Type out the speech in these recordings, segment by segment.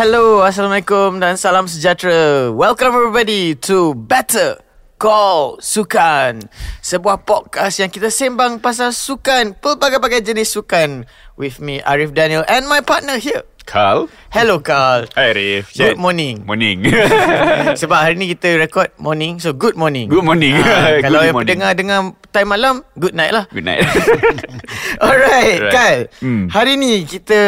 Hello, Assalamualaikum dan salam sejahtera. Welcome everybody to Better Call Sukan. Sebuah podcast yang kita sembang pasal sukan, pelbagai-bagai jenis sukan. With me, Arif Daniel and my partner here. Carl Hello, Carl. Hai Arif Good morning. Morning Sebab hari ni kita record morning, so good morning. Good morning. Good kalau yang morning. dengar dengan time malam, good night lah. Good night Alright. Kal. Hmm. Hari ni kita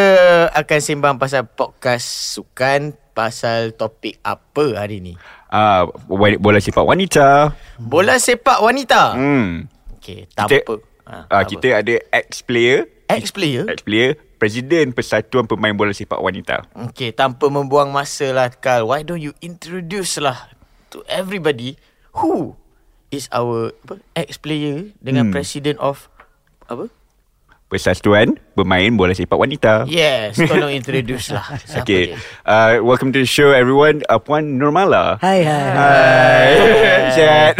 akan sembang pasal podcast sukan pasal topik apa hari ni? Ah, uh, Bola sepak wanita Bola sepak wanita. hmm. Okey, tak Kita, apa. Ha, uh, kita ada ex-player ex-player. Ex-player Presiden Persatuan Pemain Bola Sepak Wanita Okey, tanpa membuang masa lah Kal. Why don't you introduce lah to everybody who is our apa, ex-player dengan Hmm. president of apa? Persatuan Pemain Bola Sepak Wanita Yes, tolong introduce lah. Siapa Okay dia? uh, Welcome to the show everyone uh, Puan Normala Hai hai. Hai Sihat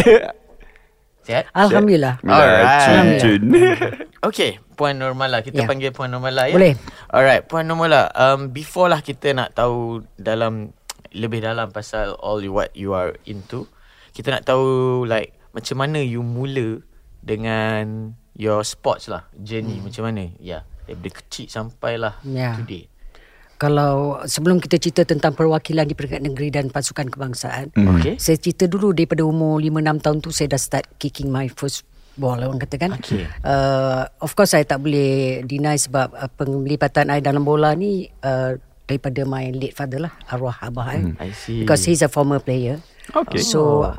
Sihat? Alhamdulillah. Alright. Cun cun Okay, Puan Normala. Kita Ya. panggil Puan Normala ya. Boleh. Alright, Puan Normala. Um, before lah kita nak tahu dalam lebih dalam pasal all what you are into, kita nak tahu like macam mana you mula dengan your sports lah journey hmm. macam mana? Ya, yeah, daripada kecil sampailah Ya. today. Kalau sebelum kita cerita tentang perwakilan di peringkat negeri dan pasukan kebangsaan, Okay. saya cerita dulu daripada umur 5-6 tahun tu saya dah start kicking my first ball orang kata kan. Okay. Uh, of course saya tak boleh deny sebab uh, penglibatan saya dalam bola ni uh, daripada my late father lah arwah abah eh. I see. Because he's a former player. Okay. So uh,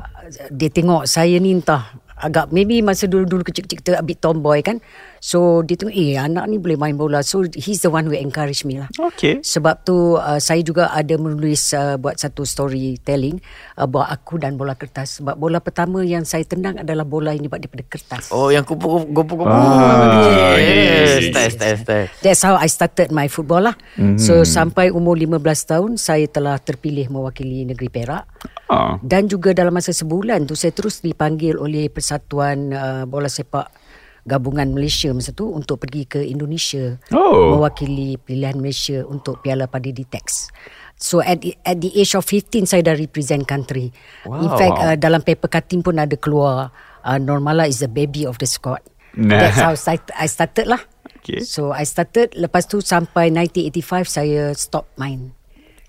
dia tengok saya ni entah agak maybe masa dulu-dulu kecil-kecil kita a bit tomboy kan. So dia tengok eh anak ni boleh main bola. So he's the one who encourage me lah. Okay Sebab tu uh, saya juga ada menulis uh, buat satu storytelling uh, buat aku dan bola kertas. Sebab bola pertama yang saya tendang adalah bola yang dibuat daripada kertas. Oh, yang kupu-kupu. Ah, yes. yes. Style, style, style. That's how I started my football lah. Mm-hmm. So sampai umur 15 tahun saya telah terpilih mewakili negeri Perak. ah. Dan juga dalam masa sebulan tu saya terus dipanggil oleh Persatuan uh, Bola Sepak Gabungan Malaysia masa tu untuk pergi ke Indonesia Oh. mewakili pilihan Malaysia untuk Piala Padi Tex. So at the, at the age of 15 saya dah represent country. Wow. In fact uh, dalam paper cutting pun ada keluar uh, Normala is the baby of the squad. Nah. That's how I, I started lah. Okay. So I started lepas tu sampai 1985 saya stop main.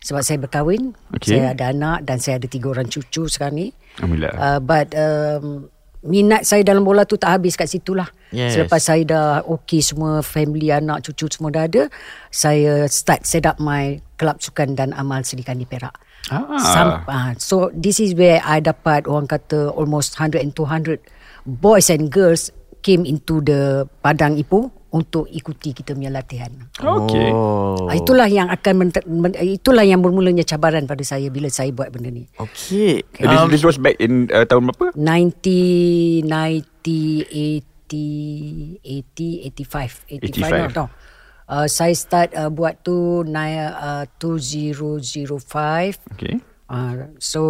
Sebab saya berkahwin, Okay. saya ada anak dan saya ada tiga orang cucu sekarang ni. Alhamdulillah. Uh, but um, minat saya dalam bola tu tak habis kat situ lah. Yes. Selepas saya dah okay semua family anak cucu semua dah ada, saya start set up my club sukan dan amal sedikan di Perak. Ah. Sam- uh, so this is where I dapat orang kata almost 100 and 200 boys and girls came into the Padang Ipoh untuk ikuti kita punya latihan. Okay Oh. Ah, Itulah yang akan men- men- itulah yang bermulanya cabaran pada saya bila saya buat benda ni. Okay. This, Um, this was back in uh, tahun berapa? 90 90 80 80 85 85 no, 85. no. Uh, saya start uh, buat tu naik uh, 2005 Okay uh, so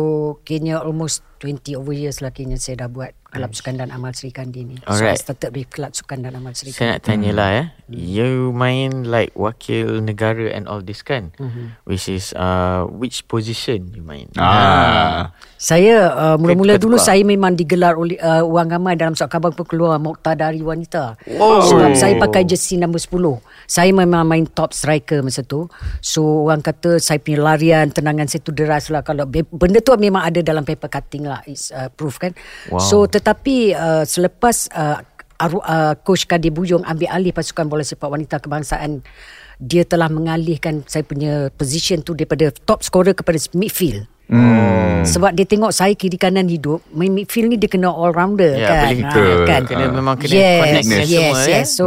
kena almost 20 over years lah kena saya dah buat kelab sukan dan amal Seri Kandi ni so I Alright. started with kelab sukan dan amal Seri Saya nak tanya lah eh. You main like wakil negara and all this kan? Which is uh, which position you main? Ah. Saya uh, mula-mula Ketua. dulu saya memang digelar oleh uh, Wang Gamai dalam surat khabar pun keluar Muqtadari Wanita. Wow. Sebab saya pakai jersey nombor 10. Saya memang main top striker masa tu. So orang kata saya punya larian, tenangan saya tu deras lah. Kalau be- benda tu memang ada dalam paper cutting lah. Is uh, proof kan. Wow. So tetapi uh, selepas uh, uh, Coach Kadir Bujung ambil alih pasukan bola sepak wanita kebangsaan dia telah mengalihkan saya punya position tu daripada top scorer kepada midfield. Hmm. Sebab dia tengok saya kiri kanan hidup Main midfield ni dia kena all rounder Ya, kan? betul. kan? Kena- memang kena yes, connectness yes, semua, yes. eh. So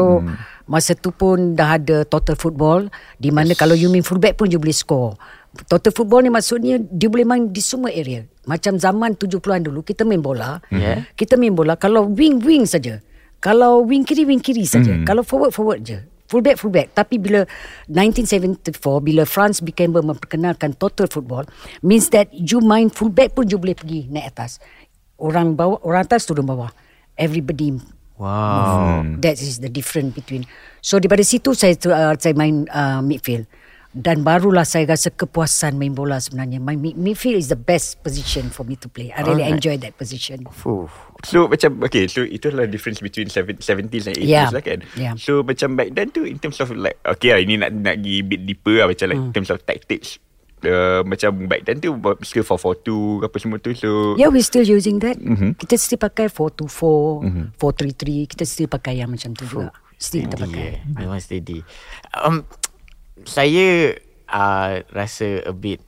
masa tu pun dah ada total football Di mana kalau you main fullback pun you boleh score. Total football ni maksudnya dia boleh main di semua area. Macam zaman 70-an dulu kita main bola. Yeah. Kita main bola kalau wing-wing saja. Kalau wing kiri wing kiri saja. Kalau forward forward je Fullback fullback Tapi bila 1974 Bila France became memperkenalkan total football Means that you main fullback pun you boleh pergi naik atas. Orang bawah Orang atas turun bawah. Everybody Wow. That is the difference between. So daripada situ saya uh, saya main uh, midfield dan barulah saya rasa kepuasan main bola sebenarnya. My mid- midfield is the best position for me to play. I really Alright. enjoy that position. Fuh. So macam Okay so itulah difference between seven- 70s and 80s Yeah. lah kan Yeah. So macam back then tu In terms of like Okay lah ini nak nak pergi bit deeper lah Macam like Hmm. in terms of tactics uh, Macam back then tu Still 442 Apa semua tu So Yeah, we still using that. Mhm. Kita still pakai 424, 433. Kita still pakai yang macam tu juga. Still kita pakai. eh. Memang steady. Um, saya uh, rasa a bit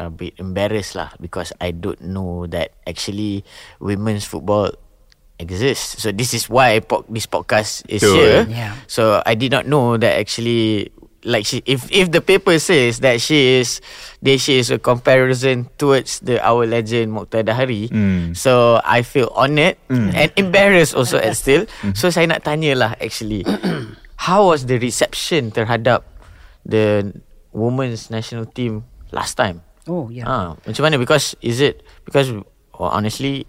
a bit embarrassed lah because I don't know that actually women's football exists. So this is why po- this podcast is Betul. here. Yeah. So I did not know that actually like she if if the paper says that she is that she is a comparison towards the our legend Muqtada Hari. Mm. So I feel honoured and embarrassed also at still. So saya nak tanya lah actually how was the reception terhadap the women's national team last time? Oh, yeah. Ah, macam mana because is it because well, honestly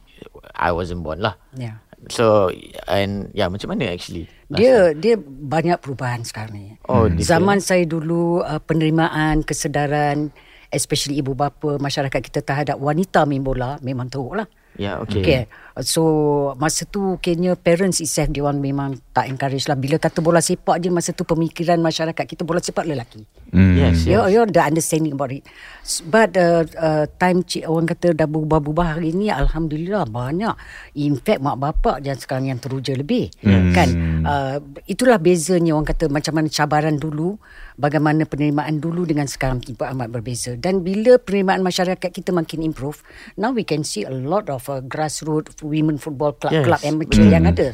I wasn't born lah. Yeah. So and yeah macam mana actually? Dia dia banyak perubahan sekarang ni. Oh, different. Zaman saya dulu uh, penerimaan, kesedaran especially ibu bapa masyarakat kita terhadap wanita main bola memang teruk lah. Yeah, okay. Okay. So masa tu kayaknya parents itself dia orang memang tak encourage lah. Bila kata bola sepak je masa tu pemikiran masyarakat kita bola sepak lelaki. mm. Yes, You, yes. you the understanding about it. But uh, uh, time cik orang kata dah berubah-ubah hari ni alhamdulillah banyak. In fact mak bapak dan sekarang yang teruja lebih. Hmm. Kan? Uh, itulah bezanya orang kata macam mana cabaran dulu, bagaimana penerimaan dulu dengan sekarang tiba amat berbeza. Dan bila penerimaan masyarakat kita makin improve, now we can see a lot of uh, grassroots women football club Yes. club amateur yang ada.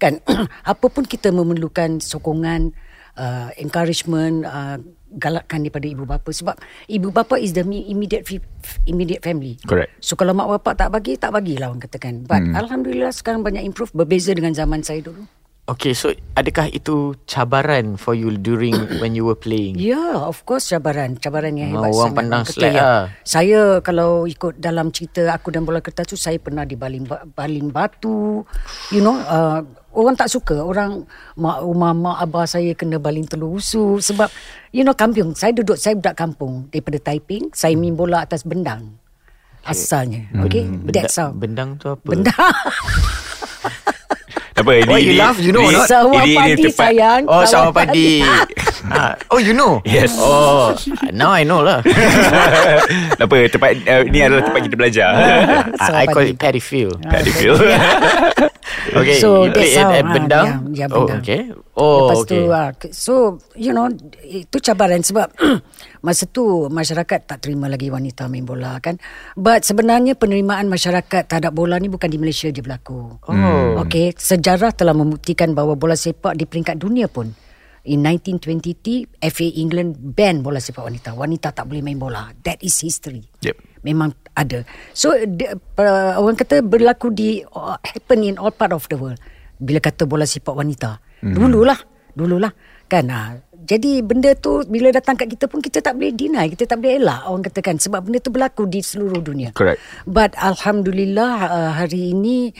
Kan apa pun kita memerlukan sokongan uh, encouragement uh, galakkan daripada ibu bapa sebab ibu bapa is the immediate immediate family. Correct. So kalau mak bapak tak bagi tak bagilah orang katakan. But hmm. alhamdulillah sekarang banyak improve berbeza dengan zaman saya dulu. Okay, so adakah itu cabaran for you during when you were playing? Ya, yeah, of course cabaran, cabaran yang hebat orang sangat. pandang Orang kata, slack ya. lah. Saya kalau ikut dalam cerita aku dan bola kertas tu saya pernah dibaling ba- baling batu. You know, uh, orang tak suka orang mak rumah mak abah saya kena baling telur usu sebab you know kampung saya duduk saya budak kampung daripada Taiping saya main bola atas bendang asalnya okay Benda, that's how bendang tu apa? bendang Apa Why you laugh? You know or not? sawah ini- ini padi sayang Oh, sawah padi. Ah, oh, you know? Yes. Oh, now I know lah. Apa tempat uh, Ni adalah tempat kita belajar I, I call it paddy field. Paddy field Okay, So, that's how, at ah, Bendang? yeah, yeah, Oh, Bendang. okay. Oh, Lepas okay. tu uh, so you know itu cabaran sebab masa tu masyarakat tak terima lagi wanita main bola kan. But sebenarnya penerimaan masyarakat terhadap bola ni bukan di Malaysia je berlaku. Oh. Okay, sejarah telah membuktikan bahawa bola sepak di peringkat dunia pun In 1920 FA England ban bola sepak wanita. Wanita tak boleh main bola. That is history. Yep. Memang ada. So the, uh, orang kata berlaku di uh, happen in all part of the world. Bila kata bola sepak wanita. Mm. Dululah, dululah. Kan uh, jadi benda tu bila datang kat kita pun kita tak boleh deny, kita tak boleh elak orang katakan sebab benda tu berlaku di seluruh dunia. Correct. But alhamdulillah uh, hari ini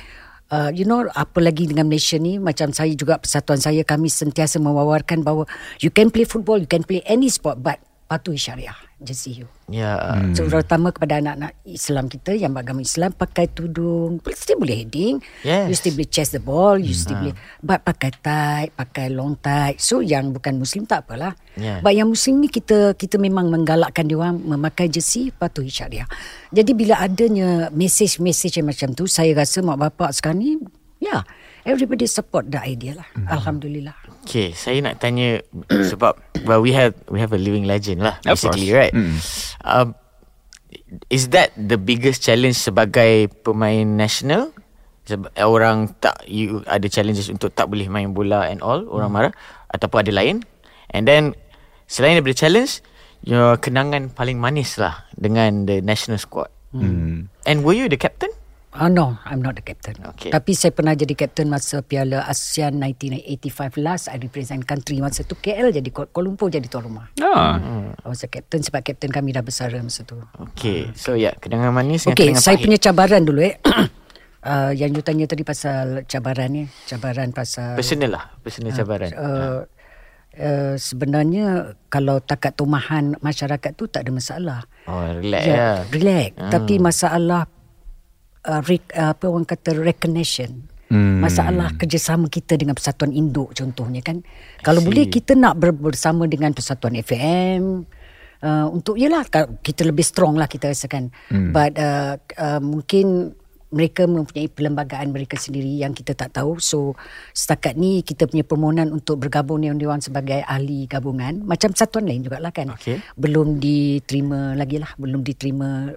Uh, you know apa lagi dengan Malaysia ni? Macam saya juga persatuan saya kami sentiasa mewawarkan bahawa you can play football you can play any sport but patuhi syariah see you Ya. Hmm. So, terutama kepada anak-anak Islam kita yang beragama Islam pakai tudung, still boleh heading, Yes. you still boleh chase the ball, you still boleh but pakai tight, pakai long tight. So yang bukan muslim tak apalah. Yeah. But yang muslim ni kita kita memang menggalakkan dia orang memakai jersey patuhi syariah. Jadi bila adanya message-message yang macam tu, saya rasa mak bapak sekarang ni yeah, everybody support the idea lah. Alhamdulillah. Okay, saya nak tanya sebab well we have we have a living legend lah basically, right? Um, is that the biggest challenge sebagai pemain national? Sebab orang tak you ada challenges untuk tak boleh main bola and all, orang marah ataupun ada lain. And then selain daripada challenge, your kenangan paling manis lah dengan the national squad. Hmm. And were you the captain? Oh no, I'm not the captain. Okay. Tapi saya pernah jadi captain masa Piala ASEAN 1985 last. I represent country masa tu KL jadi Kuala Lumpur jadi tuan rumah. ah. I was a captain sebab captain kami dah besar masa tu. Okay, so yeah, kenangan manis dengan Okay, saya pahit. punya cabaran dulu eh. uh, yang you tanya tadi pasal cabaran ni, cabaran pasal Personal lah, personal cabaran. uh, uh, sebenarnya kalau takat tumahan masyarakat tu tak ada masalah. Oh, relax ya. ya. Relax. Hmm. Tapi masalah uh, rec, uh, apa orang kata recognition. Hmm. Masalah kerjasama kita dengan Persatuan Induk contohnya kan. Kalau boleh kita nak ber- bersama dengan Persatuan FAM uh, untuk yalah kita lebih strong lah kita rasakan. Hmm. But uh, uh, mungkin mereka mempunyai perlembagaan mereka sendiri yang kita tak tahu. So setakat ni kita punya permohonan untuk bergabung dengan Dewan sebagai ahli gabungan. Macam satuan lain juga lah kan. Okay. Belum diterima lagi lah. Belum diterima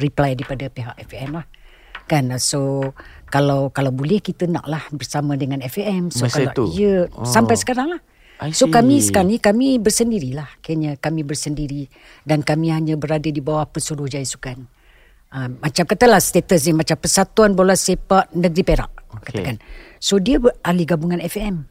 reply daripada pihak FAM lah. Kan so kalau kalau boleh kita nak lah bersama dengan FAM. So Masa kalau tu? Ya, Oh. sampai sekarang lah. I So see. kami sekarang ni kami bersendiri lah. Kenya kami bersendiri dan kami hanya berada di bawah Pesuruh Jaya Sukan. Uh, macam katalah status ni macam Persatuan Bola Sepak Negeri Perak. Okey. Katakan. So dia ber- ahli gabungan FAM.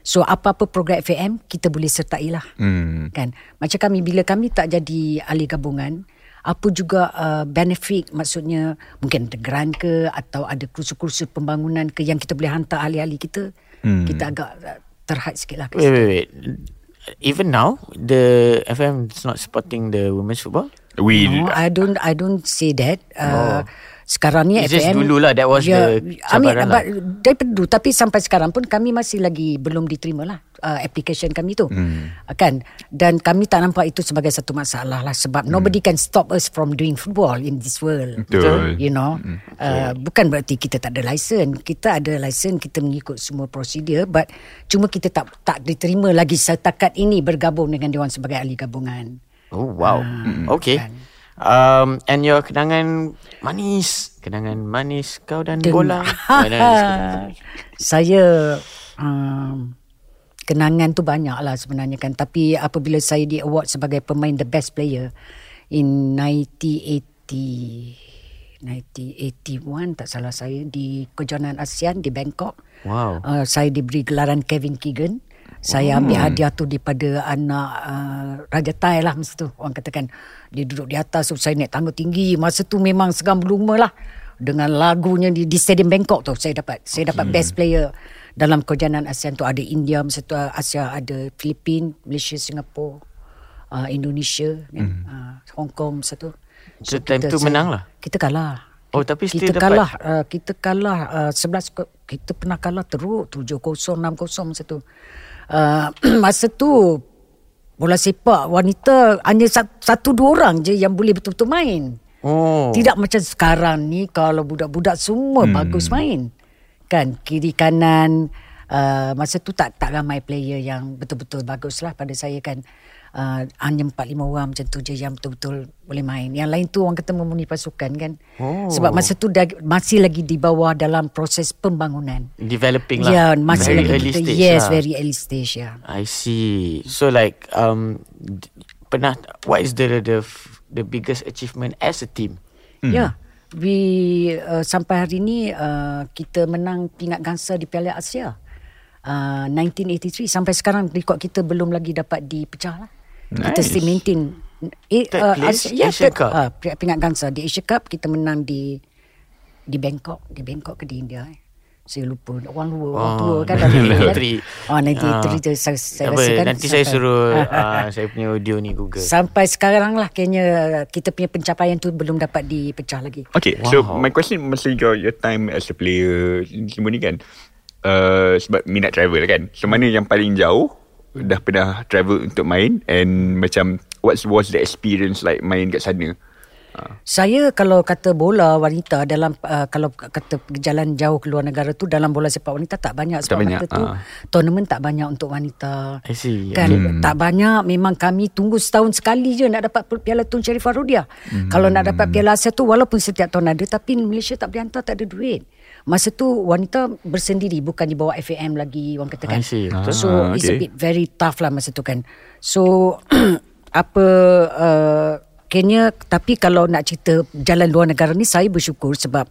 So apa-apa program FAM kita boleh sertai lah. Hmm. Kan? Macam kami bila kami tak jadi ahli gabungan, apa juga uh, benefit maksudnya mungkin ada grant ke atau ada kursus-kursus pembangunan ke yang kita boleh hantar ahli-ahli kita. Hmm. Kita agak uh, terhad sikit lah. Wait, wait, wait. Even now, the FM is not supporting the women's football? We No, I don't I don't say that. Uh, Sekarang ni It's just FAM dululah, that was the I mean, cabaran but daripada dulu tapi sampai sekarang pun kami masih lagi belum diterima lah uh, application kami tu. Hmm. Kan? Dan kami tak nampak itu sebagai satu masalah lah sebab hmm. nobody can stop us from doing football in this world. Betul. You know, uh, bukan berarti kita tak ada license. Kita ada license, kita mengikut semua prosedur but cuma kita tak tak diterima lagi setakat ini bergabung dengan Dewan sebagai ahli gabungan. Oh, wow. Ah, okay. kan. Um, and your kenangan manis. Kenangan manis kau dan Dengan- bola. Saya um, kenangan tu banyak lah sebenarnya kan tapi apabila saya di award sebagai pemain the best player in 1980 1981 tak salah saya di kejohanan ASEAN di Bangkok Wow. uh, saya diberi gelaran Kevin Keegan saya ambil hadiah tu daripada anak uh, Raja Thai lah masa tu orang katakan. Dia duduk di atas so saya naik tangga tinggi. Masa tu memang seram beluma lah. Dengan lagunya di, di Stadium Bangkok tu saya dapat saya dapat best player dalam kejohanan ASEAN tu. Ada India masa tu Asia ada Filipin Malaysia Singapura uh, Indonesia kan, uh, Hong Kong masa tu. So, time tu menang lah? kita kalah. Oh, tapi still kita dapat- kalah uh, kita kalah uh, 11 ko- kita pernah kalah teruk 7-0 6-0 masa tu uh, masa tu bola sepak wanita hanya satu, dua orang je yang boleh betul-betul main Oh. tidak macam sekarang ni kalau budak-budak semua hmm. bagus main kan kiri kanan uh, masa tu tak tak ramai player yang betul-betul bagus lah pada saya kan uh, hanya 4 5 orang macam tu je yang betul-betul boleh main yang lain tu orang kata memenuhi pasukan kan Oh. sebab masa tu dah, masih lagi di bawah dalam proses pembangunan Developing lah. ya masih very lagi early kita, stage yes lah. very early stage ya I see. So like um d- pernah what is the the the biggest achievement as a team? Hmm. Ya. We uh, sampai hari ni uh, kita menang pingat gangsa di Piala Asia. Uh, 1983 sampai sekarang rekod kita belum lagi dapat dipecah lah. Kita Nice. still maintain eh, Third place, ya, Asian third, Cup. Uh, pingat gangsa di Asia Cup kita menang di di Bangkok, di Bangkok ke di India eh. Saya lupa orang luar orang Oh, tua kan dalam ni kan. 1983. Oh 1983 Ah. tu saya, saya Apa, kan nanti saya sampai- suruh uh, saya punya audio ni Google. Sampai sekarang lah kayaknya kita punya pencapaian tu belum dapat dipecah lagi. Okay, wow. so my question masa your, your time as a player semua ni kan uh, sebab minat travel kan. So mana yang paling jauh dah pernah travel untuk main and macam what was the experience like main kat sana? Saya kalau kata bola wanita dalam uh, kalau kata jalan jauh ke luar negara tu dalam bola sepak wanita tak banyak sebab banyak, masa tu ah. tournament tak banyak untuk wanita. I see. Kan hmm. tak banyak memang kami tunggu setahun sekali je nak dapat Piala Tun Sharifah Rudiah. Hmm. Kalau nak dapat Piala Asia tu walaupun setiap tahun ada tapi Malaysia tak boleh hantar tak ada duit. Masa tu wanita bersendiri bukan di bawah FAM lagi orang kata kan. I see, betul. So Ah, it's a okay. bit very tough lah masa tu kan. So apa uh, Kenya tapi kalau nak cerita jalan luar negara ni saya bersyukur sebab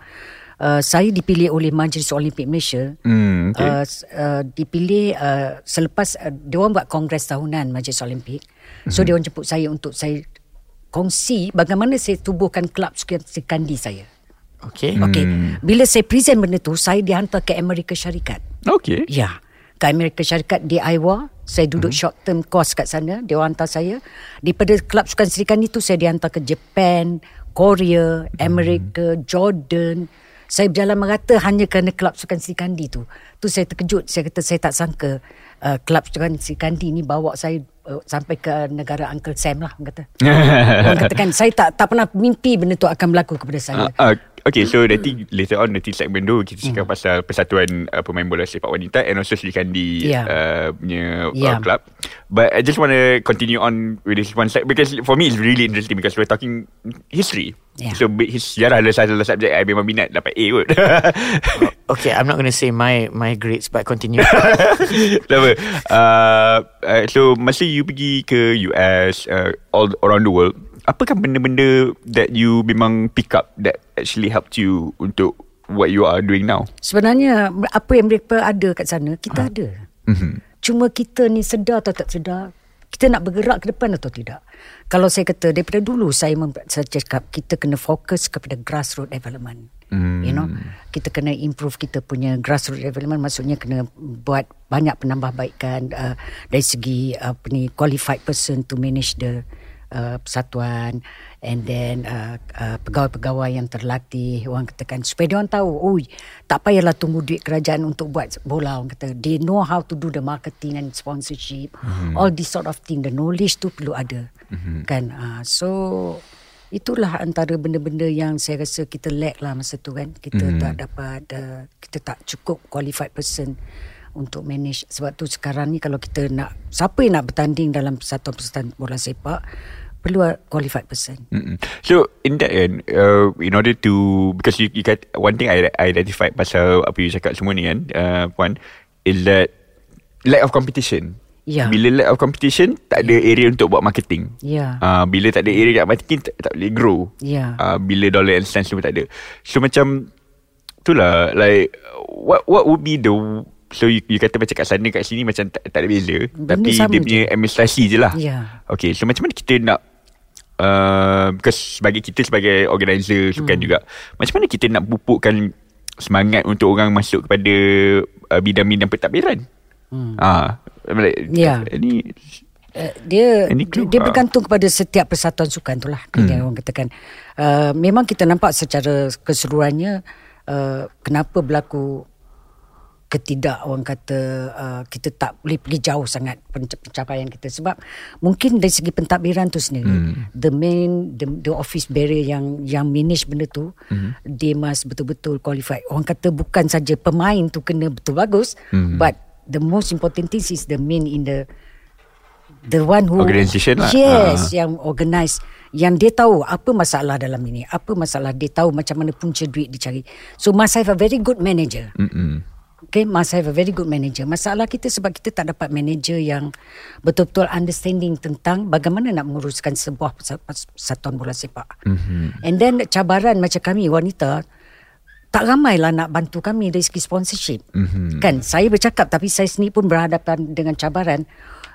uh, saya dipilih oleh Majlis Olimpik Malaysia. Hmm, okay. Uh, uh, dipilih uh, selepas uh, dia orang buat kongres tahunan Majlis Olimpik. So dia orang jemput saya untuk saya kongsi bagaimana saya tubuhkan kelab sekandi saya. Okay. Okey. Bila saya present benda tu, saya dihantar ke Amerika Syarikat. Okay. Ya. Ke Amerika Syarikat di Iowa Saya duduk short term course kat sana. Dia hantar saya. Daripada kelab sukan Sri Kandi tu saya dihantar ke Japan, Korea, Amerika, Jordan. Saya berjalan merata hanya kerana kelab sukan Sri Kandi tu. Tu saya terkejut. Saya kata saya tak sangka uh, kelab sukan Sri Kandi ni bawa saya uh, sampai ke negara Uncle Sam lah. Orang kata. orang katakan saya tak tak pernah mimpi benda tu akan berlaku kepada saya. Uh, uh, okay, so nanti later on nanti segmen tu kita cakap Hmm. pasal persatuan uh, pemain bola sepak wanita and also Sri Kandi Yeah. uh, punya Yeah. uh, club. But I just want to continue on with this one side because for me it's really interesting because we're talking history. Yeah. So sejarah adalah salah satu subjek I memang minat dapat A kot. Okay, I'm not going to say my my grades, but continue. Uh, uh, so masa you pergi ke US uh, all around the world, apakah benda-benda that you memang pick up that actually helped you untuk what you are doing now? Sebenarnya apa yang mereka ada kat sana kita ada. Mhm. Cuma kita ni sedar atau tak sedar kita nak bergerak ke depan atau tidak. Kalau saya kata daripada dulu saya mem- saya cakap kita kena fokus kepada grassroots development. Hmm. You know, kita kena improve kita punya grassroots development maksudnya kena buat banyak penambahbaikan uh, dari segi uh, apa ni qualified person to manage the uh, persatuan and then uh, uh, pegawai-pegawai yang terlatih orang katakan supaya dia orang tahu oi tak payahlah tunggu duit kerajaan untuk buat bola orang kata they know how to do the marketing and sponsorship mm-hmm. all this sort of thing the knowledge tu perlu ada mm-hmm. kan uh, so itulah antara benda-benda yang saya rasa kita lack lah masa tu kan kita mm-hmm. tak dapat uh, kita tak cukup qualified person untuk manage sebab tu sekarang ni kalau kita nak siapa yang nak bertanding dalam persatuan-persatuan bola sepak perlu qualified person Mm-mm. So in that end, uh, in order to because you, you got one thing I, I identified pasal apa you cakap semua ni kan, uh, Puan, is that lack of competition. Ya. Bila lack of competition, tak ada area untuk buat marketing. Ya. Uh, bila tak ada area nak marketing, tak, tak boleh grow. Ya. Uh, bila dollar and cents semua tak ada. So macam, itulah, like, what what would be the So you, you kata macam kat sana kat sini macam tak, tak ada beza Benda Tapi dia punya je. administrasi je lah Ya. Okay so macam mana kita nak uh, Because sebagai kita sebagai organizer sukan Hmm. juga Macam mana kita nak pupukkan semangat untuk orang masuk kepada uh, bidang-bidang pentadbiran hmm. ah, like, Ya. Ini Uh, dia dia, clue? dia Ah. bergantung kepada setiap persatuan sukan tu lah hmm. orang katakan uh, memang kita nampak secara keseluruhannya uh, kenapa berlaku ketidak orang kata uh, kita tak boleh pergi jauh sangat penca- pencapaian kita sebab mungkin dari segi pentadbiran tu sendiri hmm. the main the, the office barrier yang yang manage benda tu hmm. they must betul-betul qualified orang kata bukan saja pemain tu kena betul bagus hmm. but the most important thing is the main in the the one who Organisation lah. yes Ah. yang organize yang dia tahu apa masalah dalam ini apa masalah dia tahu macam mana punca duit dicari so must have a very good manager Mm-mm. Okay, must have a very good manager. Masalah kita sebab kita tak dapat manager yang betul-betul understanding tentang bagaimana nak menguruskan sebuah persatuan bola sepak. Mm-hmm. And then cabaran macam kami wanita, tak ramailah nak bantu kami dari segi sponsorship. Mm-hmm. Kan, saya bercakap tapi saya sendiri pun berhadapan dengan cabaran.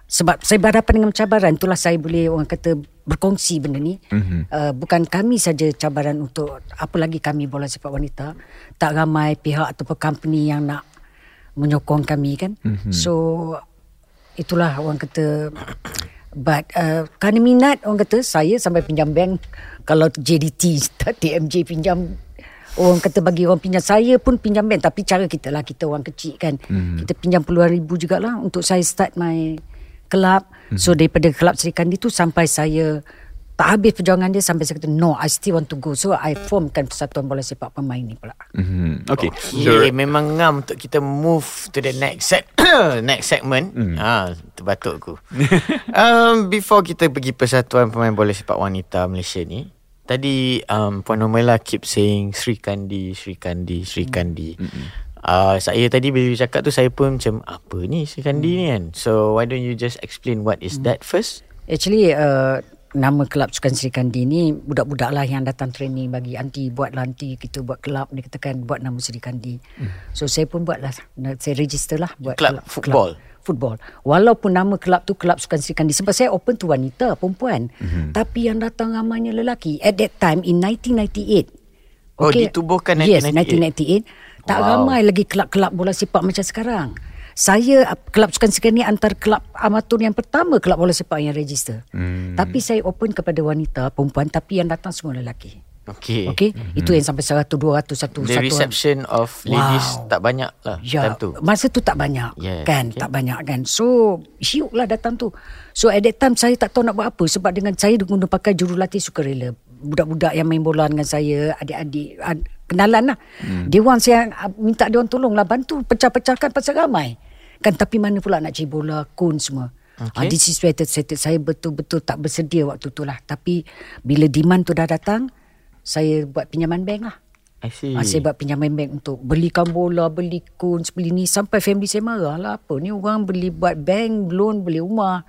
Sebab saya berhadapan dengan cabaran, itulah saya boleh orang kata berkongsi benda ni. Mm-hmm. Uh, bukan kami saja cabaran untuk, apa lagi kami bola sepak wanita. Tak ramai pihak ataupun company yang nak menyokong kami kan. Mm-hmm. So itulah orang kata but uh, kerana minat orang kata saya sampai pinjam bank kalau JDT tak TMJ pinjam orang kata bagi orang pinjam saya pun pinjam bank tapi cara kita lah kita orang kecil kan mm. kita pinjam puluhan ribu jugalah untuk saya start my club mm. so daripada club Sri Kandi tu sampai saya tak habis perjuangan dia sampai saya kata no I still want to go so I formkan persatuan bola sepak pemain ni pula Mm-hmm. Okay. Okay, memang ngam untuk kita move to the next set next segment. Hmm. Ha, terbatuk aku. um, before kita pergi persatuan pemain bola sepak wanita Malaysia ni, tadi um, Puan Nomela keep saying Sri Kandi, Sri Kandi, Sri Kandi. Hmm. Uh, saya tadi bila you cakap tu saya pun macam apa ni Sri Kandi ni kan. So why don't you just explain what is that first? Actually uh, nama kelab Sukan Sri Kandi ni budak-budak lah yang datang training bagi anti buat lah anti kita buat kelab dia katakan buat nama Sri Kandi. Hmm. So saya pun buat lah saya register lah buat Kelab football? football. Walaupun nama kelab tu kelab Sukan Sri Kandi sebab saya open tu wanita perempuan. Hmm. Tapi yang datang ramainya lelaki at that time in 1998. Oh, ditubuhkan Yes, 1998. 1998. Tak Wow. ramai lagi kelab-kelab bola sepak macam sekarang. Saya kelab sukan sekarang ni antara kelab amatur yang pertama kelab bola sepak yang register. Hmm. Tapi saya open kepada wanita, perempuan tapi yang datang semua lelaki. Okay. Okey, mm-hmm. itu yang sampai 100 200 satu The satu reception of ladies Wow. tak banyak lah Ya, time tu. masa tu tak banyak Yeah, kan, okay. tak banyak kan. So, syuk lah datang tu. So, at that time saya tak tahu nak buat apa sebab dengan saya guna pakai jurulatih sukarela. Budak-budak yang main bola dengan saya, adik-adik, ad, kenalan lah. Hmm. Dia orang saya ah, minta dia orang tolong lah, bantu pecah-pecahkan pasal ramai. Kan, tapi mana pula nak cari bola, kun semua. Okay. Okay. Uh, this is where saya, saya betul-betul tak bersedia waktu tu lah. Tapi bila demand tu dah datang, saya buat pinjaman bank lah. I see. Ah, saya buat pinjaman bank untuk belikan bola, beli cones, beli ni. Sampai family saya marah lah. Apa ni orang beli buat bank, loan, beli rumah.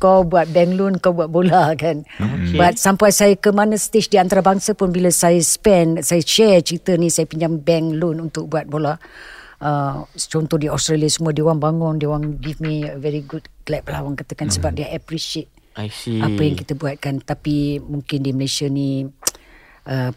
Kau buat bank loan, kau buat bola kan. Okay. But sampai saya ke mana stage di antarabangsa pun bila saya spend, saya share cerita ni, saya pinjam bank loan untuk buat bola. Uh, contoh di Australia semua, dia orang bangun, dia orang give me a very good clap lah orang katakan sebab dia appreciate I see. apa yang kita buat kan tapi mungkin di Malaysia ni uh,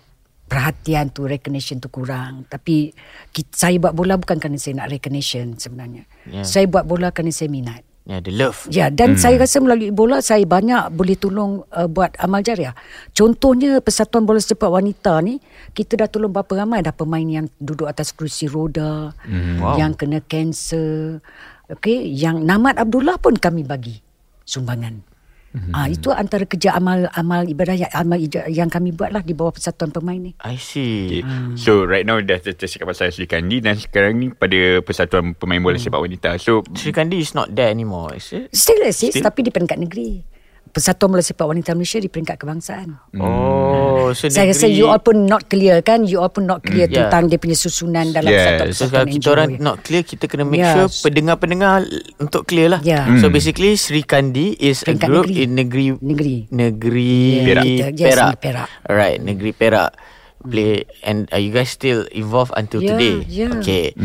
perhatian tu recognition tu kurang tapi kita, saya buat bola bukan kerana saya nak recognition sebenarnya Yeah. saya buat bola kerana saya minat Yeah, the love. Ya dan hmm. saya rasa melalui bola saya banyak boleh tolong uh, buat amal jariah. Contohnya Persatuan Bola Sepak Wanita ni kita dah tolong berapa ramai dah pemain yang duduk atas kerusi roda, hmm. Wow. yang kena kanser. Okey, yang Namat Abdullah pun kami bagi sumbangan. Hmm. Ah itu antara kerja amal amal ibadah yang, amal yang kami buat lah di bawah Persatuan Pemain ni. I see. Okay. So right now dah tercakap pasal Sri Kandi dan sekarang ni pada Persatuan Pemain Bola Sepak Wanita. So Sri Kandi is not there anymore, is it? Still exist Still? tapi di peringkat negeri. Persatuan Bola Sepak Wanita Malaysia di peringkat kebangsaan. Oh, so Saya rasa you all pun not clear kan You all pun not clear Mm, yeah. Tentang dia punya susunan Dalam Yeah. satu So kalau kita orang not clear Kita kena make sure Yes. Pendengar-pendengar Untuk clear lah Yeah. So basically Sri Kandi Is a Peringkat group negeri. In negeri Negeri Negeri Yeah. Perak. Yes, Perak Perak. Alright Negeri Perak Play And uh, you guys still Involved until Yeah, today yeah. Okay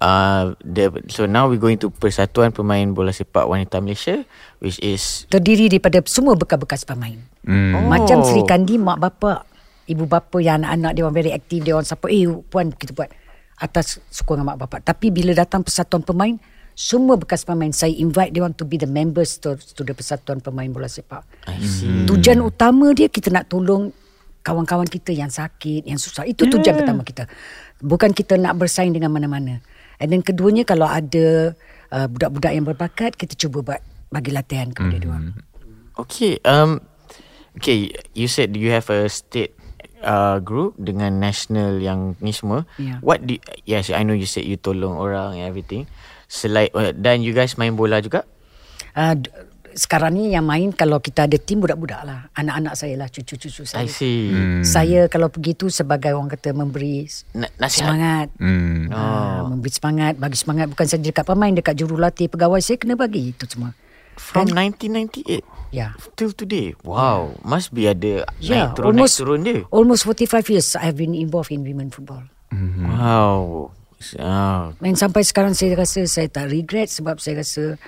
uh, the, So now we going to Persatuan Pemain Bola Sepak Wanita Malaysia Which is Terdiri daripada Semua bekas-bekas pemain hmm. Oh. Macam Sri Kandi Mak bapak Ibu bapa yang anak-anak Dia orang very aktif Dia orang support Eh puan kita buat Atas sokongan mak bapak Tapi bila datang persatuan pemain Semua bekas pemain Saya invite dia orang To be the members To, to the persatuan pemain bola sepak see Tujuan utama dia kita nak tolong kawan-kawan kita yang sakit, yang susah. Itu tujuan pertama kita. Bukan kita nak bersaing dengan mana-mana. And then keduanya kalau ada uh, budak-budak yang berbakat, kita cuba buat bagi latihan kepada dia orang. Okay, um, okay, you said you have a state uh, group dengan national yang ni semua. Yeah. What do yes, I know you said you tolong orang and everything. Selain uh, dan you guys main bola juga? Uh, sekarang ni yang main kalau kita ada tim budak-budak lah. Anak-anak saya lah, cucu-cucu saya. I see. Hmm. Saya kalau pergi tu sebagai orang kata memberi Na- nasihat. semangat. Hmm. Oh. memberi semangat, bagi semangat bukan saja dekat pemain, dekat jurulatih, pegawai saya kena bagi itu semua. From 1998 Ya. till today. Wow, must be ada Yeah, naik turun almost naik turun dia. almost 45 years I have been involved in women football. Wow. Oh, Dan sampai sekarang saya rasa saya tak regret sebab saya rasa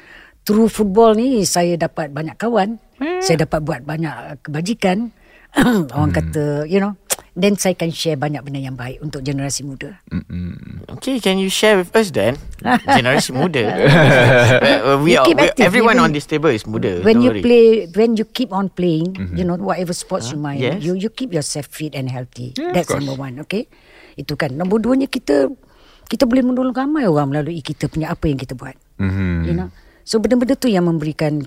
through football ni saya dapat banyak kawan. Saya dapat buat banyak kebajikan. Orang kata, you know, then saya can share banyak benda yang baik untuk generasi muda. Okay, can you share with us then? Generasi muda. Uh, we You are, we, active, everyone on this table is muda. When don't you worry. play, when you keep on playing, you know, whatever sports you main, yes. you you keep yourself fit and healthy. Yeah, That's number one, okay? Itu kan. Nombor duanya kita kita boleh menolong ramai orang melalui kita punya apa yang kita buat. Mhm. You know. So benda-benda tu yang memberikan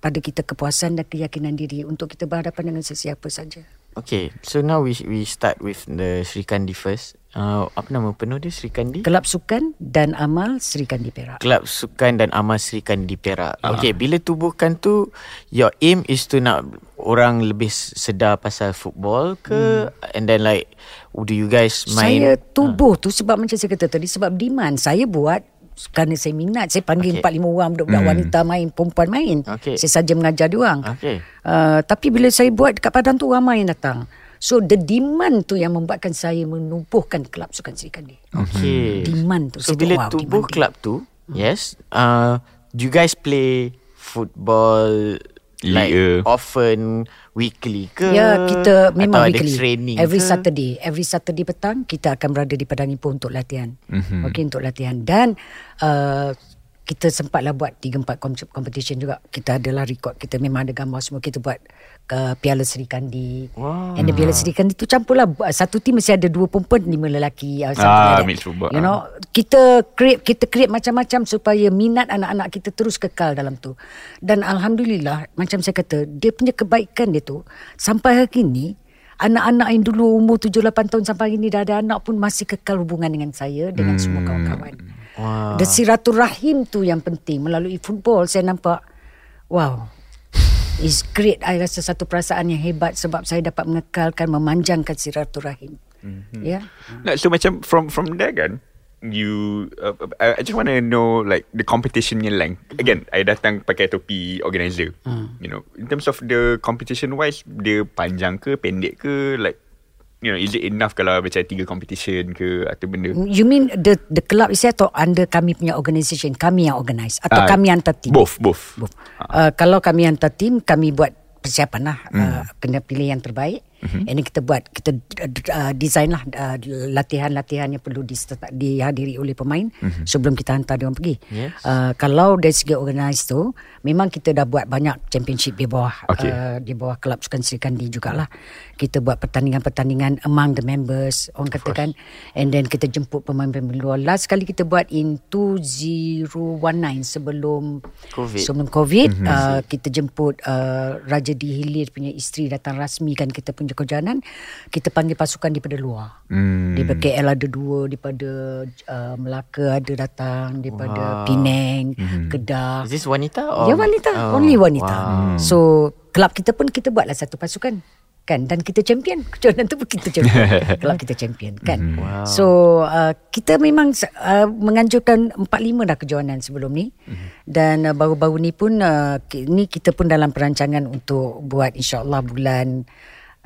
pada kita kepuasan dan keyakinan diri untuk kita berhadapan dengan sesiapa saja. Okay, so now we we start with the Sri Kandi first. Uh, apa nama penuh dia Sri Kandi? Kelab Sukan dan Amal Sri Kandi Perak. Kelab Sukan dan Amal Sri Kandi Perak. Okay, bila tubuhkan tu, your aim is to nak orang lebih sedar pasal football ke? And then like, do you guys main? Saya tubuh tu sebab macam saya kata tadi sebab demand saya buat kerana saya minat saya panggil Okey. empat lima orang budak-budak wanita main perempuan main Okey. saya saja mengajar dia orang Okey. uh, tapi bila saya buat dekat padang tu ramai yang datang so the demand tu yang membuatkan saya menubuhkan kelab sukan Sri Kandi Okay. Demand tu. So Saya bila wow, tubuh kelab tu, yes. Uh, do you guys play football like Liga. often weekly ke? Ya, kita memang atau weekly. ada training Every ke? Saturday, every Saturday petang kita akan berada di Padang Ipoh untuk latihan. Mm-hmm. Okey untuk latihan dan uh, kita sempatlah buat 3 4 com- competition juga. Kita adalah record, kita memang ada gambar semua kita buat ke Piala Seri Kandi. Wow. And the Piala Seri Kandi tu campurlah satu tim mesti ada dua perempuan, lima lelaki. uh, Ah, like mixed football. You know, kita create kita create macam-macam supaya minat anak-anak kita terus kekal dalam tu. Dan alhamdulillah macam saya kata, dia punya kebaikan dia tu sampai hari ini anak-anak yang dulu umur 7 8 tahun sampai hari ini dah ada anak pun masih kekal hubungan dengan saya dengan hmm. semua kawan-kawan. Wow. Dan silaturahim tu yang penting melalui football saya nampak wow. Is great I rasa satu perasaan yang hebat sebab saya dapat mengekalkan memanjangkan silaturahim. Mm-hmm. Ya. Nah, so macam from from there kan you uh, I I just want to know like the competition punya length. Again, I datang pakai topi organizer. You know, in terms of the competition wise dia panjang ke pendek ke like you know is it enough kalau macam tiga competition ke atau benda You mean the the club is atau under kami punya organisation kami yang organize atau Ah, kami hantar tim? both both Both. Uh, kalau kami hantar tim kami buat persiapan lah Hmm. uh, kena pilih yang terbaik. Mm-hmm. Ini kita buat kita uh, design lah uh, latihan-latihan yang perlu diserta- dihadiri oleh pemain mm-hmm. sebelum kita hantar dia orang pergi. Yes. Uh, kalau dari segi organize tu memang kita dah buat banyak championship di bawah Okay. uh, di bawah kelab Sukan Seri Kandi jugalah. Kita buat pertandingan-pertandingan among the members orang katakan and then kita jemput pemain-pemain luar. Last kali kita buat in 2019 sebelum Covid. sebelum COVID mm-hmm. uh, kita jemput uh, Raja Dihilir punya isteri datang rasmikan kita punya kejohanan kita panggil pasukan daripada luar. Hmm. daripada KL ada dua daripada uh, Melaka ada datang daripada Wow. Penang Kedah. Is this wanita or Ya wanita. Oh, Only wanita. wow. So Kelab kita pun Kita buatlah satu pasukan Kan? Dan kita champion. Kejohanan tu pun kita champion. Kelab kita champion Kan? Wow. So uh, Kita memang uh, Menganjurkan 4-5 dah kejohanan sebelum ni. Dan uh, baru-baru ni pun uh, Ni kita pun dalam perancangan Untuk buat InsyaAllah bulan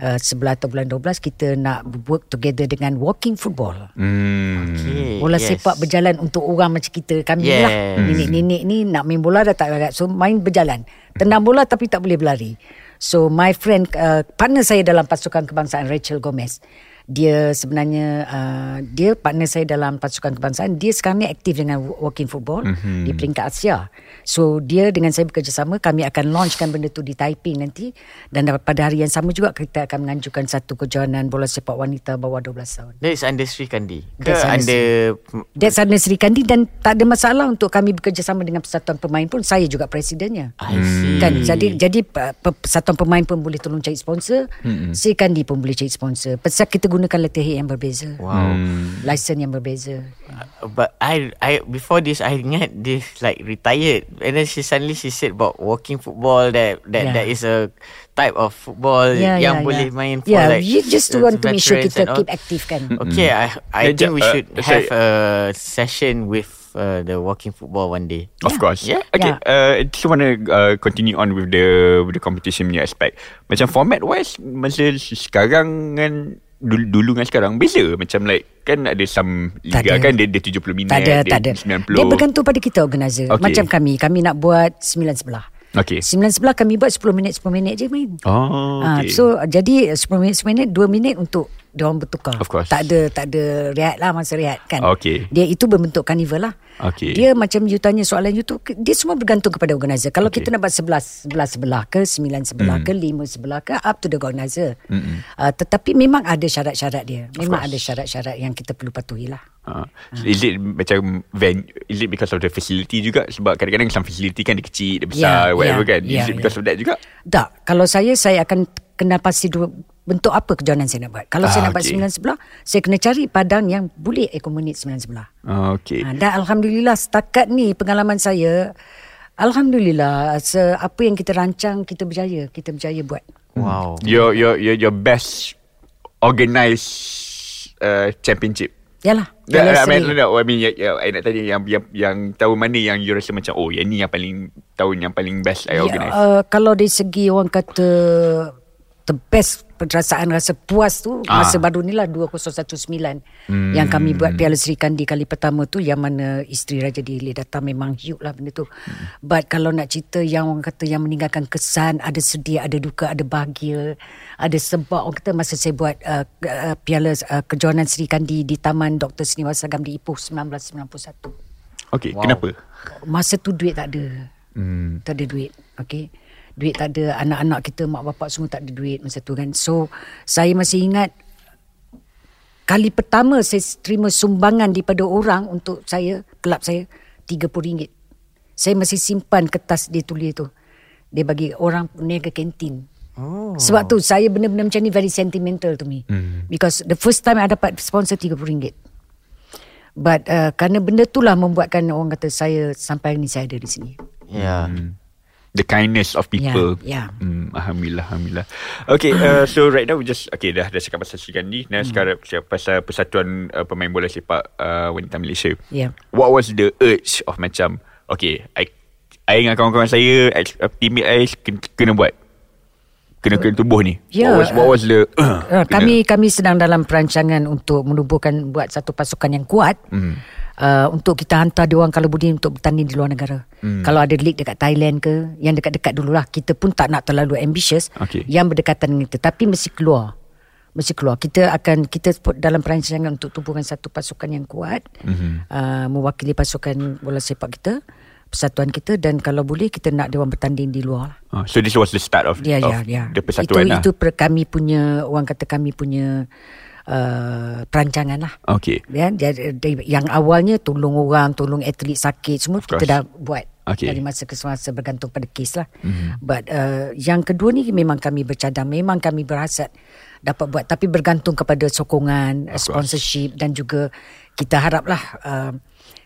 uh, 11 atau bulan 12 Kita nak work together Dengan walking football hmm. Okay, Bola yes. sepak berjalan untuk orang macam kita kami yes. lah. Yes. Nenek-nenek ni nak main bola dah tak larat. So main berjalan. Tendang bola tapi tak boleh berlari. So my friend uh, partner saya dalam pasukan kebangsaan Rachel Gomez. Dia sebenarnya uh, dia partner saya dalam pasukan kebangsaan. Dia sekarang ni aktif dengan walking football mm-hmm. di peringkat Asia. So dia dengan saya bekerjasama kami akan launchkan benda tu di Taiping nanti dan pada hari yang sama juga kita akan menganjurkan satu kejohanan bola sepak wanita bawah 12 tahun. That is under Sri Kandi Ke That's under under That's under Sri Kandi dan tak ada masalah untuk kami bekerjasama dengan persatuan pemain pun saya juga presidennya. I see Kan jadi jadi pe- persatuan pemain pun boleh tolong cari sponsor, mm-hmm. Sri Kandi pun boleh cari sponsor. Pasal kita gunakan letterhead yang berbeza. Wow License yang berbeza. Uh, But I I before this I ingat this like retired and then she suddenly she said about walking football that that Yeah. that is a type of football Yeah, yang yeah, boleh yeah. main for Yeah, like you just uh, want to make sure kita keep active kan. Okay, I I Eh, think we uh, should sorry. have a session with uh, the walking football one day. Of Yeah. course. Yeah. Okay. Yeah. Uh, I just want to uh, continue on with the with the competition punya aspect. Macam format wise, masa sekarang dengan dulu, dulu dengan sekarang beza. Macam like kan ada some Tak liga ada. kan dia, dia 70 minit, Tak ada, dia tak ada. 90. Dia bergantung pada kita organizer. Okay. Macam kami, kami nak buat sembilan sebelah. Okay. Sembilan sebelah kami buat 10 minit 10 minit je main. Oh, Ah, okay. so jadi 10 minit 10 minit 2 minit untuk dia orang bertukar. Of course. Tak ada tak ada rehat lah masa rehat kan. Okay. Dia itu berbentuk carnival lah. Okay. Dia macam you tanya soalan you tu dia semua bergantung kepada organizer. Kalau Okay. kita nak buat 11 11 sebelah ke 9 sebelah Hmm. ke 5 sebelah ke up to the organizer. Uh, tetapi memang ada syarat-syarat dia. Memang ada syarat-syarat yang kita perlu patuhi lah. Uh, is it macam van, is it because of the facility juga sebab kadang-kadang some facility kan dia kecil dia besar Yeah, whatever yeah, kan is yeah, it because yeah. of that juga Tak, kalau saya saya akan kenal pasti dua bentuk apa kejohanan saya nak buat. Kalau Ah, saya nak buat okay. sembilan sebelah, saya kena cari padang yang boleh accommodate sembilan sebelah. uh, okay Ha, dan alhamdulillah setakat ni pengalaman saya alhamdulillah se apa yang kita rancang kita berjaya, kita berjaya buat. Wow. your your your your best organized uh, championship Yalah. Yeah, I Piala mean, no, no, I mean, yeah, yeah, I nak tanya yang, yang, yang tahun mana yang you rasa macam, oh, yang ni yang paling, tahun yang paling best I Ya, organize. uh, kalau dari segi orang kata the best perasaan rasa puas tu Ah. masa baru ni lah 2019 hmm. yang kami buat Piala Seri Kandi kali pertama tu yang mana isteri Raja Dili datang memang huge lah benda tu. Hmm. But kalau nak cerita yang orang kata yang meninggalkan kesan, ada sedih, ada duka, ada bahagia, ada sebab orang kata masa saya buat uh, uh, Piala uh, Kejohanan Seri Kandi di Taman Dr. Seniwas Agam di Ipoh 1991. Okay, wow. kenapa? Masa tu duit tak ada. Hmm. Tak ada duit. Okay. Duit tak ada. Anak-anak kita, mak bapak semua tak ada duit masa tu kan. So, saya masih ingat kali pertama saya terima sumbangan daripada orang untuk saya, kelab saya, RM30. Saya masih simpan kertas dia tulis tu. Dia bagi orang peniaga kantin. Oh. Sebab tu saya benda-benda macam ni very sentimental to me. Mm. Because the first time I dapat sponsor RM30. But uh, kerana benda tu lah membuatkan orang kata saya sampai ni saya ada di sini. Yeah. Hmm. The kindness of people. Yeah, yeah. Hmm, Alhamdulillah, Alhamdulillah. Okay, uh, so right now we just, okay dah, dah cakap pasal Sri Kandi. Now Hmm. sekarang cakap pasal Persatuan uh, Pemain Bola Sepak uh, Wanita Malaysia. Yeah. What was the urge of macam, okay, I, I dengan kawan-kawan saya, uh, teammate I kena, kena buat. Kena kena tubuh ni. Yeah, what was, what was the... Uh, kena- kami kami sedang dalam perancangan untuk menubuhkan buat satu pasukan yang kuat Hmm. Uh, untuk kita hantar dia orang kalau boleh untuk bertanding di luar negara. Hmm. Kalau ada league dekat Thailand ke, yang dekat-dekat dululah. Kita pun tak nak terlalu ambitious Okay. yang berdekatan dengan kita tapi mesti keluar. Mesti keluar. Kita akan kita dalam perancangan untuk tubuhkan satu pasukan yang kuat Mhm. uh, mewakili pasukan bola sepak kita, persatuan kita dan kalau boleh kita nak dia orang bertanding di luar. Oh, so this was the start of, Ya, of ya, ya. the persatuan itu, lah. Itu per, kami punya, orang kata kami punya uh, perancangan lah. Okay. Ya, jadi, yang awalnya tolong orang, tolong atlet sakit, semua Of kita course. dah buat. Okay. Dari masa ke masa bergantung pada kes lah. Mhm. Mm-hmm. But uh, yang kedua ni memang kami bercadang, memang kami berhasrat dapat buat. Tapi bergantung kepada sokongan, Of course. sponsorship dan juga kita haraplah uh,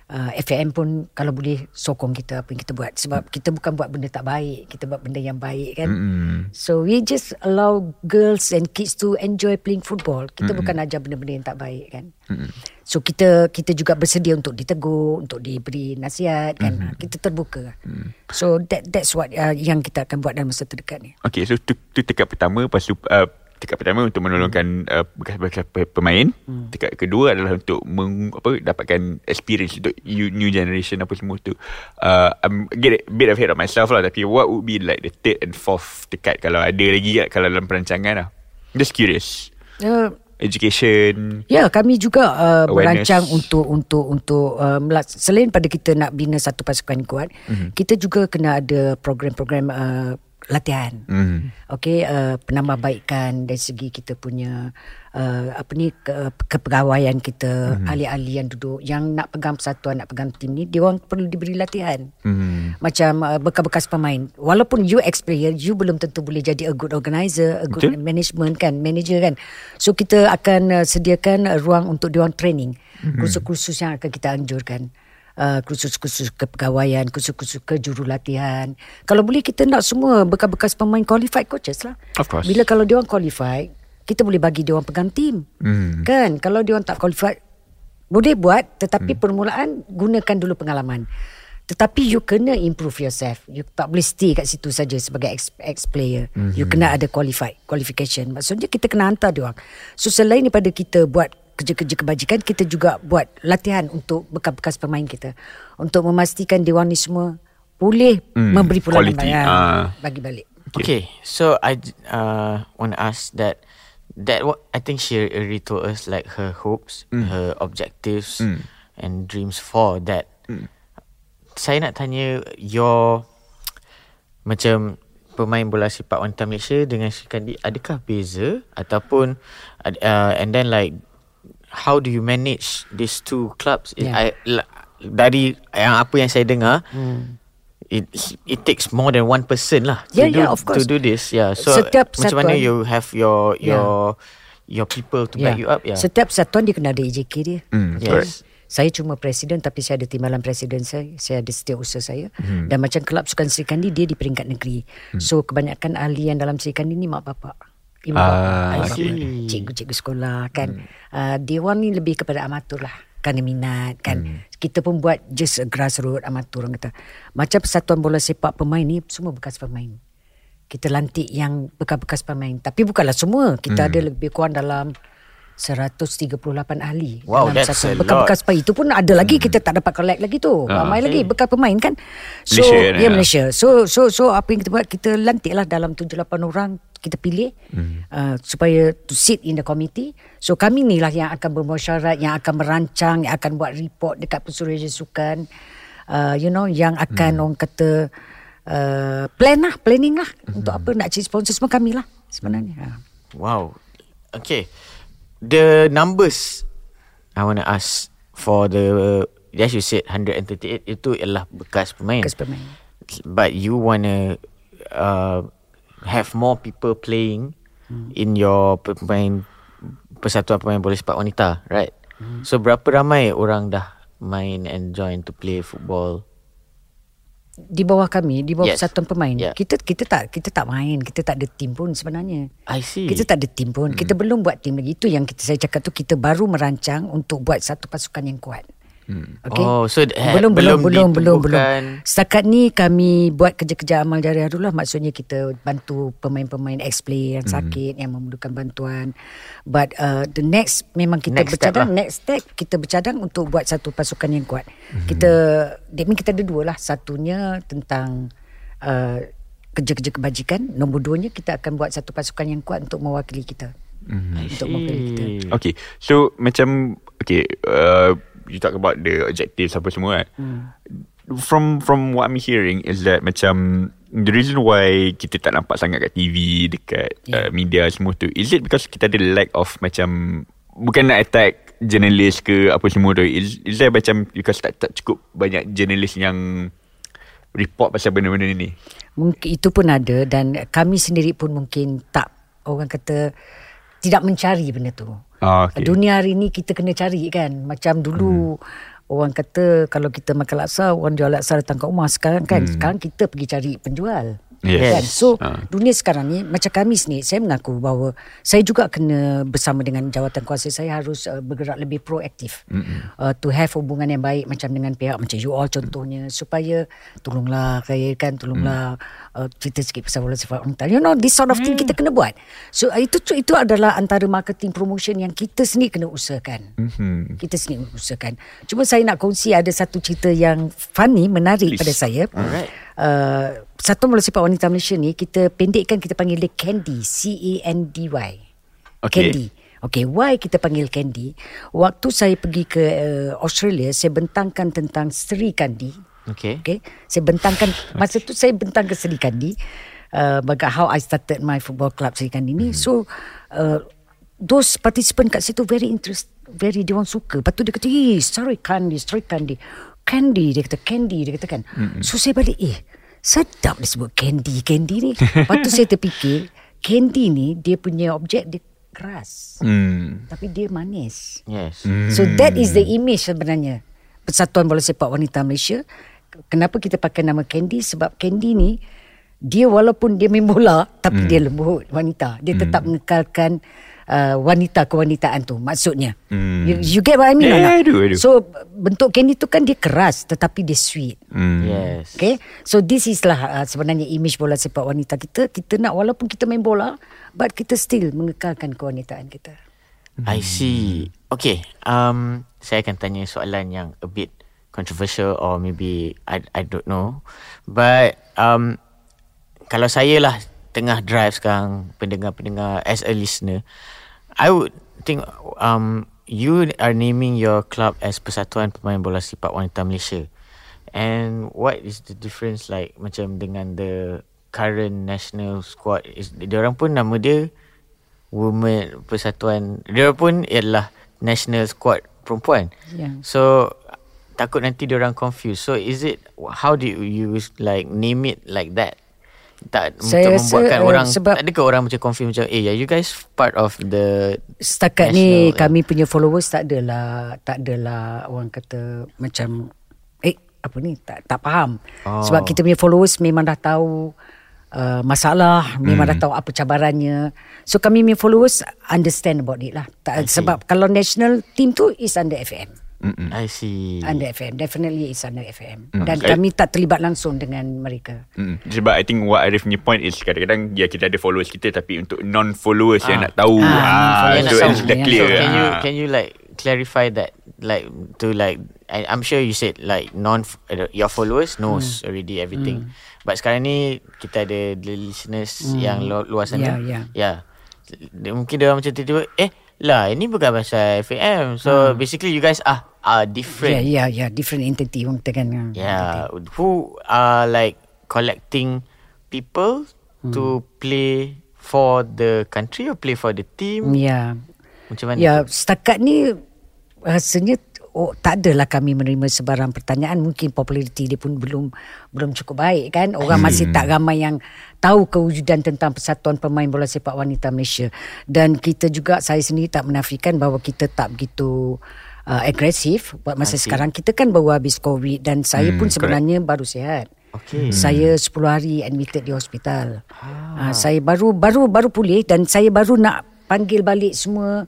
uh, FAM pun kalau boleh sokong kita apa yang kita buat. Sebab kita bukan buat benda tak baik, kita buat benda yang baik kan. Mm-mm. So we just allow girls and kids to enjoy playing football. Kita mm-hmm. bukan ajar benda-benda yang tak baik kan. Mm-hmm. So kita kita juga bersedia untuk ditegur, untuk diberi nasihat kan. Mm-hmm. Kita terbuka. Mm-hmm. So that that's what uh, yang kita akan buat dalam masa terdekat ni. Okay, so tu, tu tekad pertama Lepas tu uh, Tekad pertama untuk menolongkan uh, bekas-bekas pe- pemain. Hmm. Tekad kedua adalah untuk meng, apa, Dapatkan experience Untuk you, new generation Apa semua tu. Uh, I'm get a bit ahead of myself lah Tapi what would be like The third and fourth tekad? Kalau ada lagi kat, Kalau dalam perancangan lah. Just curious. Uh, Education. Ya, kami juga uh, Awareness. merancang untuk untuk untuk uh, selain pada kita nak bina satu pasukan kuat, mm-hmm. kita juga kena ada program-program uh, latihan. Hmm. Okey, uh, penambahbaikan dari segi kita punya uh, apa ni ke, kepegawaian kita, mm-hmm. ahli-ahli yang duduk yang nak pegang persatuan, nak pegang tim ni, dia orang perlu diberi latihan. Hmm. Macam uh, bekas-bekas pemain. Walaupun you experience, you belum tentu boleh jadi a good organizer, a good Betul. management kan, manager kan. So kita akan uh, sediakan uh, ruang untuk dia orang training. Mm-hmm. Kursus-kursus yang akan kita anjurkan. Uh, kursus-kursus kepegawaian, kursus-kursus kejurulatihan. Kalau boleh kita nak semua bekas-bekas pemain qualified coaches lah. Of course. Bila kalau dia orang qualified, kita boleh bagi dia orang pegang tim. Hmm. Kan? Kalau dia orang tak qualified, boleh buat tetapi hmm. permulaan gunakan dulu pengalaman. Tetapi you kena improve yourself. You tak boleh stay kat situ saja sebagai ex, ex player. Mm-hmm. You kena ada qualified, qualification. Maksudnya kita kena hantar dia orang. So selain daripada kita buat kerja-kerja kebajikan, kita juga buat latihan untuk bekas-bekas pemain kita. Untuk memastikan orang ni semua boleh Hmm, memberi pulangan quality, bayar ah. bagi balik. Okay, so I uh, want to ask that that what I think she already told us like her hopes, her objectives, Mm. and dreams for that. Mm. Saya nak tanya your macam pemain bola sepak wanita Malaysia dengan Sri Kandi adakah beza ataupun uh, and then like how do you manage these two clubs? Yeah. I, dari yang apa yang saya dengar it it takes more than one person lah to Yeah, do yeah, of course. to do this. Yeah. So Setiap macam mana you have your your your people to back you up? Yeah. Setiap persatuan dia kena ada EJK dia. Hmm, Yes. correct. Saya cuma presiden tapi saya ada timbalan presiden saya. Saya ada setiausaha saya. Hmm. Hmm. Dan macam kelab Sukan Sri Kandi dia di peringkat negeri. Hmm. So kebanyakan ahli yang dalam Sri Kandi ni mak bapak. Ibu Ah, ayah okay. cikgu-cikgu sekolah kan. Hmm. Uh, dia orang ni lebih kepada amatur lah. Kerana minat kan. Hmm. Kita pun buat just a grassroots amatur orang kata. Macam persatuan bola sepak pemain ni semua bekas pemain. kita lantik yang bekas-bekas pemain. Tapi bukanlah semua. Kita ada lebih kurang dalam 138 ahli Wow, dalam that's satu bekas-bekas pemain itu pun ada lagi kita tak dapat collect lagi tu. Ramai lagi bekas pemain kan. So Malaysia, ya ya. Malaysia. So so so apa yang kita buat kita lantik lah dalam 7 8 orang kita pilih uh, supaya to sit in the committee. So kami ni lah yang akan bermusyarat, yang akan merancang, yang akan buat report dekat Pesuruhjaya Sukan. Uh, you know yang akan orang kata uh, plan lah, planning lah untuk apa nak cari sponsor semua kami lah sebenarnya. Ha. Wow. Okay. The numbers I want to ask for the as you said 138 itu ialah bekas pemain. Bekas pemain. But you want to uh, have more people playing Hmm. in your pemain persatuan pemain bola sepak wanita, right? Hmm. So berapa ramai orang dah main and join to play football? Di bawah kami, di bawah Yes. persatuan pemain, Yeah. kita kita tak kita tak main, kita tak ada tim pun sebenarnya. I see. Kita tak ada tim pun. Kita belum buat tim lagi. Itu yang kita, saya cakap tu kita baru merancang untuk buat satu pasukan yang kuat. Okay? Oh, so eh, belum belum belum belum belum. ditubuhkan. Setakat ni kami buat kerja-kerja amal jariah dulu lah. Maksudnya kita bantu pemain-pemain ex-player yang sakit yang memerlukan bantuan. But uh, the next memang kita Next step bercadang lah. next step kita bercadang untuk buat satu pasukan yang kuat. Kita that mean kita ada dua lah. Satunya tentang uh, kerja-kerja kebajikan. Nombor duanya kita akan buat satu pasukan yang kuat untuk mewakili kita. I Untuk mewakili kita. Okay So macam Okay uh, You talk about the objectives Apa semua kan. From from what I'm hearing Is that macam The reason why Kita tak nampak sangat kat TV Dekat yeah. uh, media semua tu Is it because Kita ada lack of Macam Bukan nak attack Journalist ke Apa semua tu Is, is there macam Because tak, tak cukup Banyak journalist yang Report pasal benda-benda ni? Mungkin itu pun ada dan kami sendiri pun mungkin tak orang kata tidak mencari benda tu. Ah, okay. Dunia hari ni kita kena cari kan. Macam dulu hmm. orang kata kalau kita makan laksa orang jual laksa datang kat rumah sekarang kan hmm. sekarang kita pergi cari penjual. Yes. Kan? So Ah. dunia sekarang ni macam kami sendiri saya mengaku bahawa saya juga kena bersama dengan jawatan kuasa saya harus uh, bergerak lebih proaktif. Uh, to have hubungan yang baik macam dengan pihak macam you all contohnya supaya tolonglah kaya kan tolonglah uh, cerita sikit pasal bola sepak. You know this sort of thing kita kena buat. So uh, itu itu adalah antara marketing promotion yang kita sendiri kena usahakan. mm-hmm. Kita sendiri usahakan. Cuma saya nak kongsi ada satu cerita yang funny, menarik Please. pada saya. Alright. Uh, satu bola sepak wanita Malaysia ni kita pendekkan kita panggil dia Candy, C A N D Y. Okay. Candy. Okay, why kita panggil Candy? Waktu saya pergi ke uh, Australia, saya bentangkan tentang Sri Kandi. Okay. Okay, saya bentangkan masa tu saya bentangkan Sri Kandi. Uh, baga how I started my football club Sri Kandi ni. So uh, those participant kat situ very interest, very dia orang suka. Lepas tu dia kata, eh, Sri Kandi, Sri Kandi. Candy, dia kata Candy, dia kata kan. So saya balik, eh, sedap dia sebut Candy, Candy ni. Lepas tu saya terfikir, Candy ni dia punya objek dia keras. mm. Tapi dia manis. Yes. So that is the image sebenarnya Persatuan Bola Sepak Wanita Malaysia. Kenapa kita pakai nama Candy? Sebab Candy ni dia walaupun dia main bola tapi Hmm. dia lembut wanita. Dia tetap mengekalkan uh, wanita kewanitaan tu maksudnya. Hmm. You, you get what I mean Yeah, not? I do, I do. So bentuk Candy tu kan dia keras tetapi dia sweet. Mm. Yes. Okay So this is lah uh, Sebenarnya image bola sepak wanita kita Kita nak walaupun kita main bola But kita still Mengekalkan kewanitaan kita I see. Okay. Um, saya akan tanya soalan yang a bit controversial or maybe I I don't know. But um, kalau saya lah tengah drive sekarang pendengar-pendengar as a listener, I would think um you are naming your club as Persatuan Pemain Bola Sepak Wanita Malaysia. And what is the difference like macam dengan the current national squad is dia orang pun nama dia women persatuan dia pun ialah national squad perempuan. Yeah. So takut nanti dia orang confused. So is it how do you use like name it like that? Tak Saya untuk rasa, membuatkan uh, orang sebab- tak adakah orang macam confused macam eh are you guys part of the Setakat ni National, eh. kami punya followers tak adalah tak adalah orang kata macam eh apa ni tak tak faham. Oh. Sebab kita punya followers memang dah tahu uh, masalah, memang dah tahu apa cabarannya. So kami punya followers understand about it lah. Tak, sebab kalau national team tu is under FM. Mm-mm. I see. Under FM Definitely it's under FM Mm. Dan Eh. kami tak terlibat langsung Dengan mereka Mm. Sebab I think what Arif punya point is kadang-kadang ya kita ada followers kita tapi untuk non-followers yang nak tahu Ah, ah, non-followers so yang it's dah yang clear. So can you Ah. can you like clarify that like to like I, I'm sure you said like non uh, your followers knows Hmm. already everything. But sekarang ni kita ada the listeners yang lu, luar sana. Yeah, yeah. Dia- Mungkin dia orang macam tiba-tiba eh lah ini bukan pasal FAM. So basically you guys are are Ya different. ya ya Different entity Orang kata kan Yeah. Who are like collecting people Hmm. to play for the country or play for the team? Ya Macam mana? Ya tu? setakat ni Rasanya oh, Tak adalah kami menerima sebarang pertanyaan Mungkin populariti dia pun belum Belum cukup baik kan Orang masih tak ramai yang Tahu kewujudan tentang Persatuan Pemain Bola Sepak Wanita Malaysia Dan kita juga Saya sendiri tak menafikan Bahawa kita tak begitu uh, Agresif Buat masa see. sekarang Kita kan baru habis COVID Dan saya Hmm, pun sebenarnya Baru sihat Okay. Saya 10 hari admitted di hospital. Ah. saya baru baru baru pulih dan saya baru nak panggil balik semua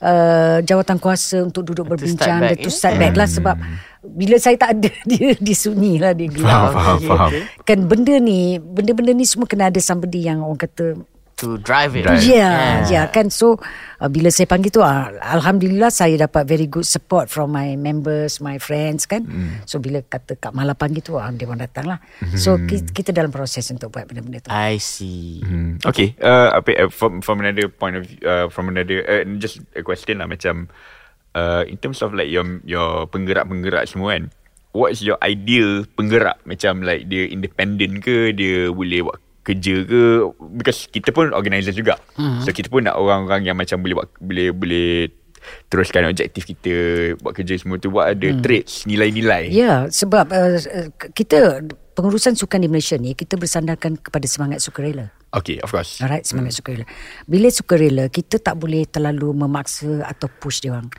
uh, jawatan kuasa untuk duduk To berbincang. start back, dan to start back lah sebab bila saya tak ada dia disunyi lah dia. Faham, faham, faham. Kan benda ni benda-benda ni semua kena ada somebody yang orang kata to drive it. Drive. Ya, yeah. yeah, kan so uh, bila saya panggil tu uh, alhamdulillah saya dapat very good support from my members, my friends kan. Mm. So bila kata Kak Mala panggil tu uh, dia orang datang lah. So kita, kita dalam proses untuk buat benda-benda tu. I see. Hmm. Okay, uh, apa, uh, from, from another point of view, uh, from another, uh, just a question lah macam, uh, in terms of like your your penggerak-penggerak semua kan, what is your ideal penggerak? Macam like dia independent ke, dia boleh buat kerja ke? Because kita pun organizer juga. Mm-hmm. So kita pun nak orang-orang yang macam boleh buat, boleh boleh teruskan objektif kita buat kerja semua tu. What ada mm. traits, nilai-nilai? Ya, sebab uh, uh, kita pengurusan sukan di Malaysia ni kita bersandarkan kepada semangat sukarela. Okay, of course. Alright, semangat sukarela. Bila sukarela, kita tak boleh terlalu memaksa atau push dia orang.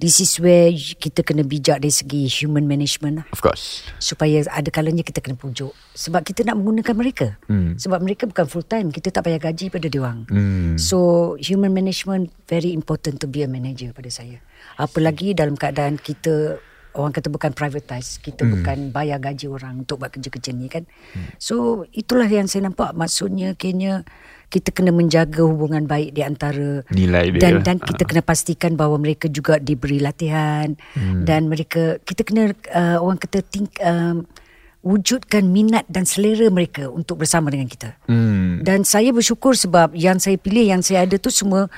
This is where kita kena bijak dari segi human management lah. Of course. supaya ada kalanya kita kena pujuk sebab kita nak menggunakan mereka Hmm. sebab mereka bukan full time kita tak payah gaji pada dia orang Hmm. so human management very important to be a manager pada saya apalagi dalam keadaan kita orang kata bukan privatize kita Hmm. bukan bayar gaji orang untuk buat kerja-kerja ni kan so itulah yang saya nampak maksudnya kayaknya kita kena menjaga hubungan baik di antara Nilai dia dan lah. dan kita kena pastikan bahawa mereka juga diberi latihan hmm. dan mereka kita kena uh, orang kata think um, wujudkan minat dan selera mereka untuk bersama dengan kita. Hmm. Dan saya bersyukur sebab yang saya pilih yang saya ada tu semua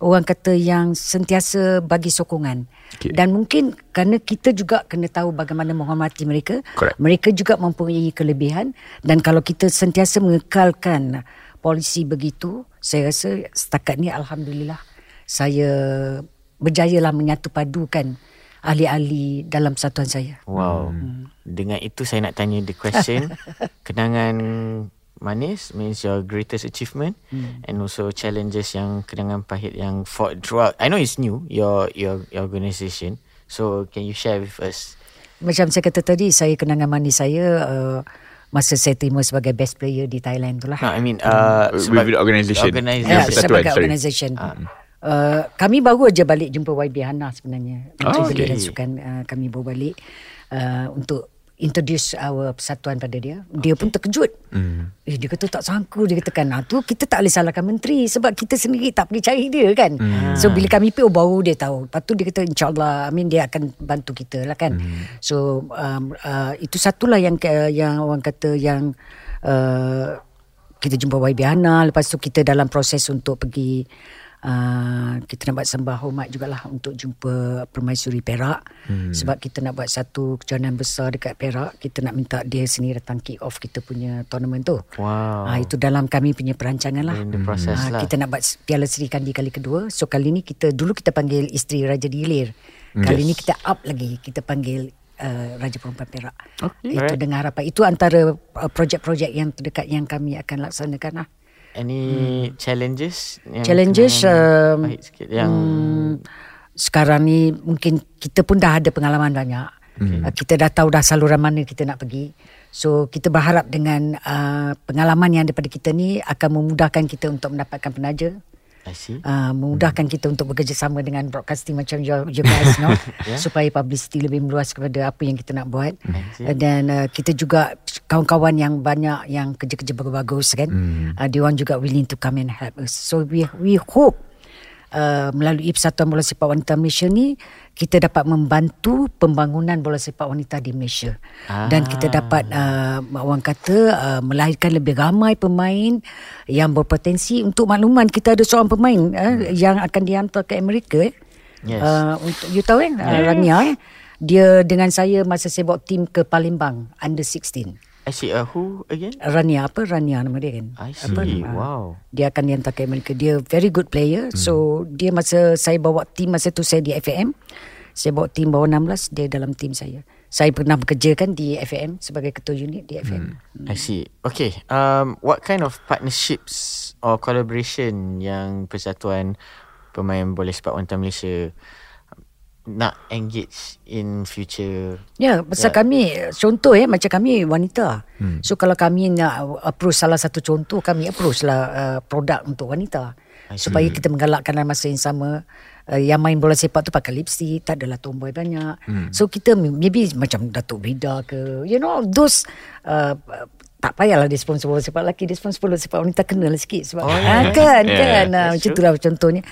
orang kata yang sentiasa bagi sokongan. Okey. Dan mungkin kerana kita juga kena tahu bagaimana menghormati mereka. Correct. Mereka juga mempunyai kelebihan dan kalau kita sentiasa mengekalkan polisi begitu, saya rasa setakat ni alhamdulillah saya berjayalah menyatu padukan ahli-ahli dalam persatuan saya. Wow. Dengan itu saya nak tanya the question. kenangan manis means your greatest achievement and also challenges yang kenangan pahit yang fought throughout. I know it's new your your, your organisation. So can you share with us? Macam saya kata tadi, saya kenangan manis saya uh, masa saya terima sebagai best player di Thailand tu lah. No, I mean uh, With sebab- the organisation. Organisation. Ya, Persatuan, sebagai organisation. Uh, kami baru aja balik jumpa YB Hana sebenarnya. Menteri Oh, Belia okay. dan Sukan uh, kami baru balik uh, untuk introduce our persatuan pada dia. Dia pun terkejut. Hmm. Eh, dia kata tak sangka. Dia katakan, nah, tu kita tak boleh salahkan menteri sebab kita sendiri tak pergi cari dia kan. Hmm. So, bila kami pergi, oh, baru dia tahu. Lepas tu dia kata, insyaAllah, I mean, dia akan bantu kita lah kan. Hmm. So, um, uh, itu satulah yang uh, yang orang kata yang uh, kita jumpa YB Hana. Lepas tu kita dalam proses untuk pergi Uh, kita nak buat sembah hormat jugalah untuk jumpa Permaisuri Perak hmm. sebab kita nak buat satu kejohanan besar dekat Perak kita nak minta dia sini datang kick off kita punya tournament tu Wow. Ah, itu dalam kami punya perancangan lah. In the process Ah, lah. Kita nak buat Piala Seri Kandi kali kedua. So kali ni kita dulu kita panggil isteri Raja Dilir. Kali Yes. ni kita up lagi. Kita panggil uh, Raja Perempuan Perak. Okay. Itu dengan harapan. Itu antara uh, projek-projek yang terdekat yang kami akan laksanakan lah. Any challenges? Yang Challenges um, pahit sikit yang hmm, sekarang ni mungkin kita pun dah ada pengalaman banyak. Hmm. Uh, kita dah tahu dah saluran mana kita nak pergi. So kita berharap dengan uh, pengalaman yang daripada kita ni akan memudahkan kita untuk mendapatkan penaja. Uh, memudahkan kita untuk bekerjasama dengan broadcasting macam you, you guys Yeah. supaya publicity lebih meluas kepada apa yang kita nak buat. Uh, dan uh, kita juga kawan-kawan yang banyak yang kerja-kerja bagus kan? Uh, dia orang juga willing to come and help us. So we we hope Uh, melalui Persatuan Bola Sepak Wanita Malaysia ni kita dapat membantu pembangunan bola sepak wanita di Malaysia Ah. dan kita dapat uh, orang kata uh, melahirkan lebih ramai pemain yang berpotensi untuk makluman kita ada seorang pemain uh, yang akan dihantar ke Amerika eh. Yes. Uh, untuk you tahu kan uh, Rania eh dia dengan saya masa saya bawa tim ke Palembang under 16 I see. Uh, who again? Rania apa Rania nama dia kan I Apa, see. ah, Wow. dia akan dihantar ke Amerika dia very good player hmm. so dia masa saya bawa tim masa tu saya di FAM saya bawa tim bawah 16 dia dalam tim saya saya pernah bekerja kan di FAM sebagai ketua unit di FM hmm. I see. Okay. Um, what kind of partnerships or collaboration yang Persatuan Pemain Bola Sepak Wanita Malaysia nak engage in future? Ya, pasal Ya. kami contoh eh macam kami wanita. Hmm. So kalau kami nak approach salah satu contoh kami approach lah uh, produk untuk wanita. Supaya kita menggalakkan dalam masa yang sama uh, yang main bola sepak tu pakai lipstick, tak adalah tomboy banyak. Hmm. So kita maybe macam Datuk Brida ke you know those uh, tak payahlah dia sponsor sepak lelaki Dia sponsor sepak wanita Kena lah sikit Sebab oh, yeah. Kan Yeah, kan that's Ah, Macam itulah contohnya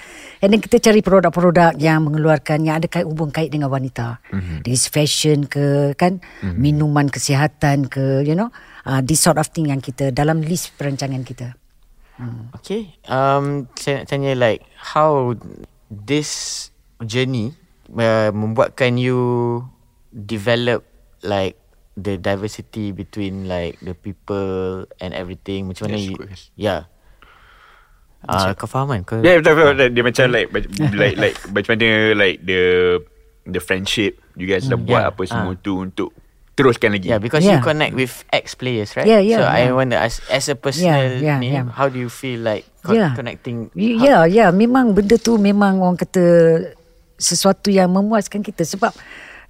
And then kita cari produk-produk Yang mengeluarkan Yang ada kait hubung kait dengan wanita mm-hmm. Dari fashion ke Kan mm-hmm. Minuman kesihatan ke You know uh, This sort of thing yang kita Dalam list perancangan kita Okay. Um, saya nak tanya like how this journey uh, membuatkan you develop like the diversity between like the people and everything. Macam mana Yes, you? Yeah. Ah, kau faham kan? Kau, Yeah, betul betul. Dia macam like like like macam mana like the the friendship you guys dah buat Yeah. apa semua Ah. tu untuk teruskan lagi. Yeah, because you Yeah. connect with ex players, right? Yeah, yeah, So I yeah. wonder as as a personal yeah, name, yeah. how do you feel like co- Yeah. connecting? Y- how- Ya, ya, memang benda tu memang orang kata sesuatu yang memuaskan kita sebab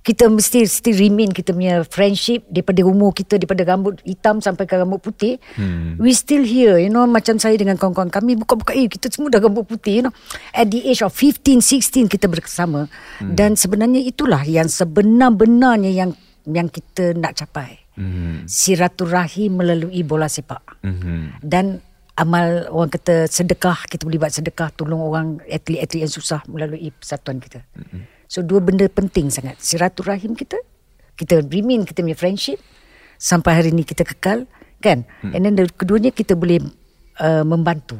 kita mesti mesti remain kita punya friendship daripada umur kita daripada rambut hitam sampai ke rambut putih hmm. we still here you know macam saya dengan kawan-kawan kami buka-buka eh kita semua dah rambut putih you know at the age of 15 16 kita bersama hmm. dan sebenarnya itulah yang sebenar-benarnya yang yang kita nak capai hmm. silaturahim melalui bola sepak Mhm. dan amal orang kata sedekah kita boleh buat sedekah tolong orang atlet-atlet yang susah melalui persatuan kita. Mm-hmm. So dua benda penting sangat. Silaturahim kita, kita remain kita punya friendship sampai hari ni kita kekal kan. Mm. And then the, keduanya kita boleh uh, membantu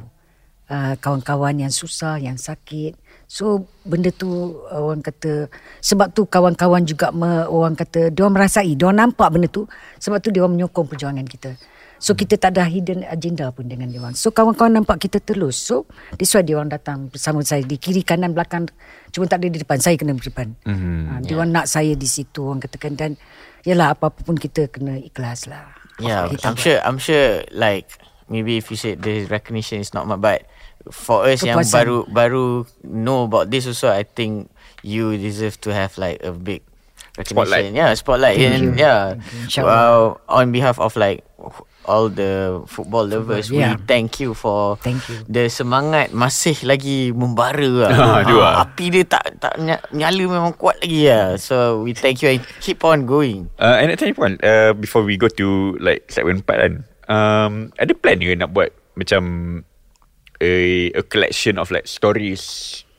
uh, kawan-kawan yang susah, yang sakit. So benda tu uh, orang kata sebab tu kawan-kawan juga me, orang kata dia merasai, dia nampak benda tu sebab tu dia menyokong perjuangan kita. So kita tak ada hidden agenda pun dengan dia orang. So kawan-kawan nampak kita telus. So that's why dia orang datang bersama saya di kiri kanan belakang cuma tak ada di depan. Saya kena di depan. Mm-hmm. Uh, dia orang nak saya di situ orang katakan dan yalah apa-apa pun kita kena ikhlas lah. Yeah, Kita I'm sure. I'm sure. Like maybe if you said the recognition is not much, but for us yang Kepuasan. baru baru know about this also, I think you deserve to have like a big recognition. Spotlight. Yeah, spotlight. and yeah, Inshallah. well, on behalf of like all the football lovers, yeah. we thank you for Thank you. the semangat masih lagi membara lah. Ah, lah. api dia tak tak ny- nyala memang kuat lagi lah. So we thank you and keep on going. Uh, and nak tanya Puan uh, Before we go to Like segment 4 kan um, Ada plan ke nak buat Macam a, a collection of like stories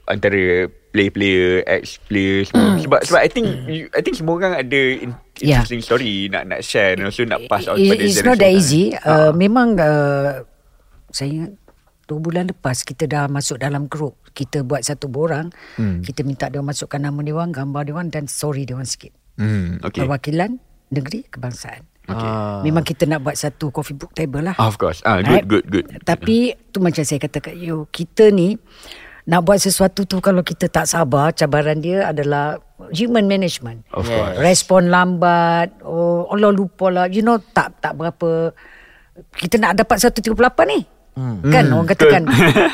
Antara player-player Ex-player semua Sebab sebab I think you, I think semua orang ada in, Yeah. Interesting story Nak nak share And also nak pass out It, pada it's not that easy. Uh, Ah. memang uh, saya ingat dua bulan lepas kita dah masuk dalam grup. Kita buat satu borang. Hmm. Kita minta dia masukkan nama dia orang, gambar dia orang dan story dia orang sikit. Hmm, okay. Perwakilan negeri kebangsaan. Okay. Ah. Memang kita nak buat satu coffee book table lah. Of course. Ah, Right? good, good, good. Tapi tu macam saya kata kat you, kita ni nak buat sesuatu tu kalau kita tak sabar, cabaran dia adalah human management. Of Yes. course. Respon lambat, oh Allah lupa lah, you know tak tak berapa kita nak dapat 138 ni. Hmm. Kan orang katakan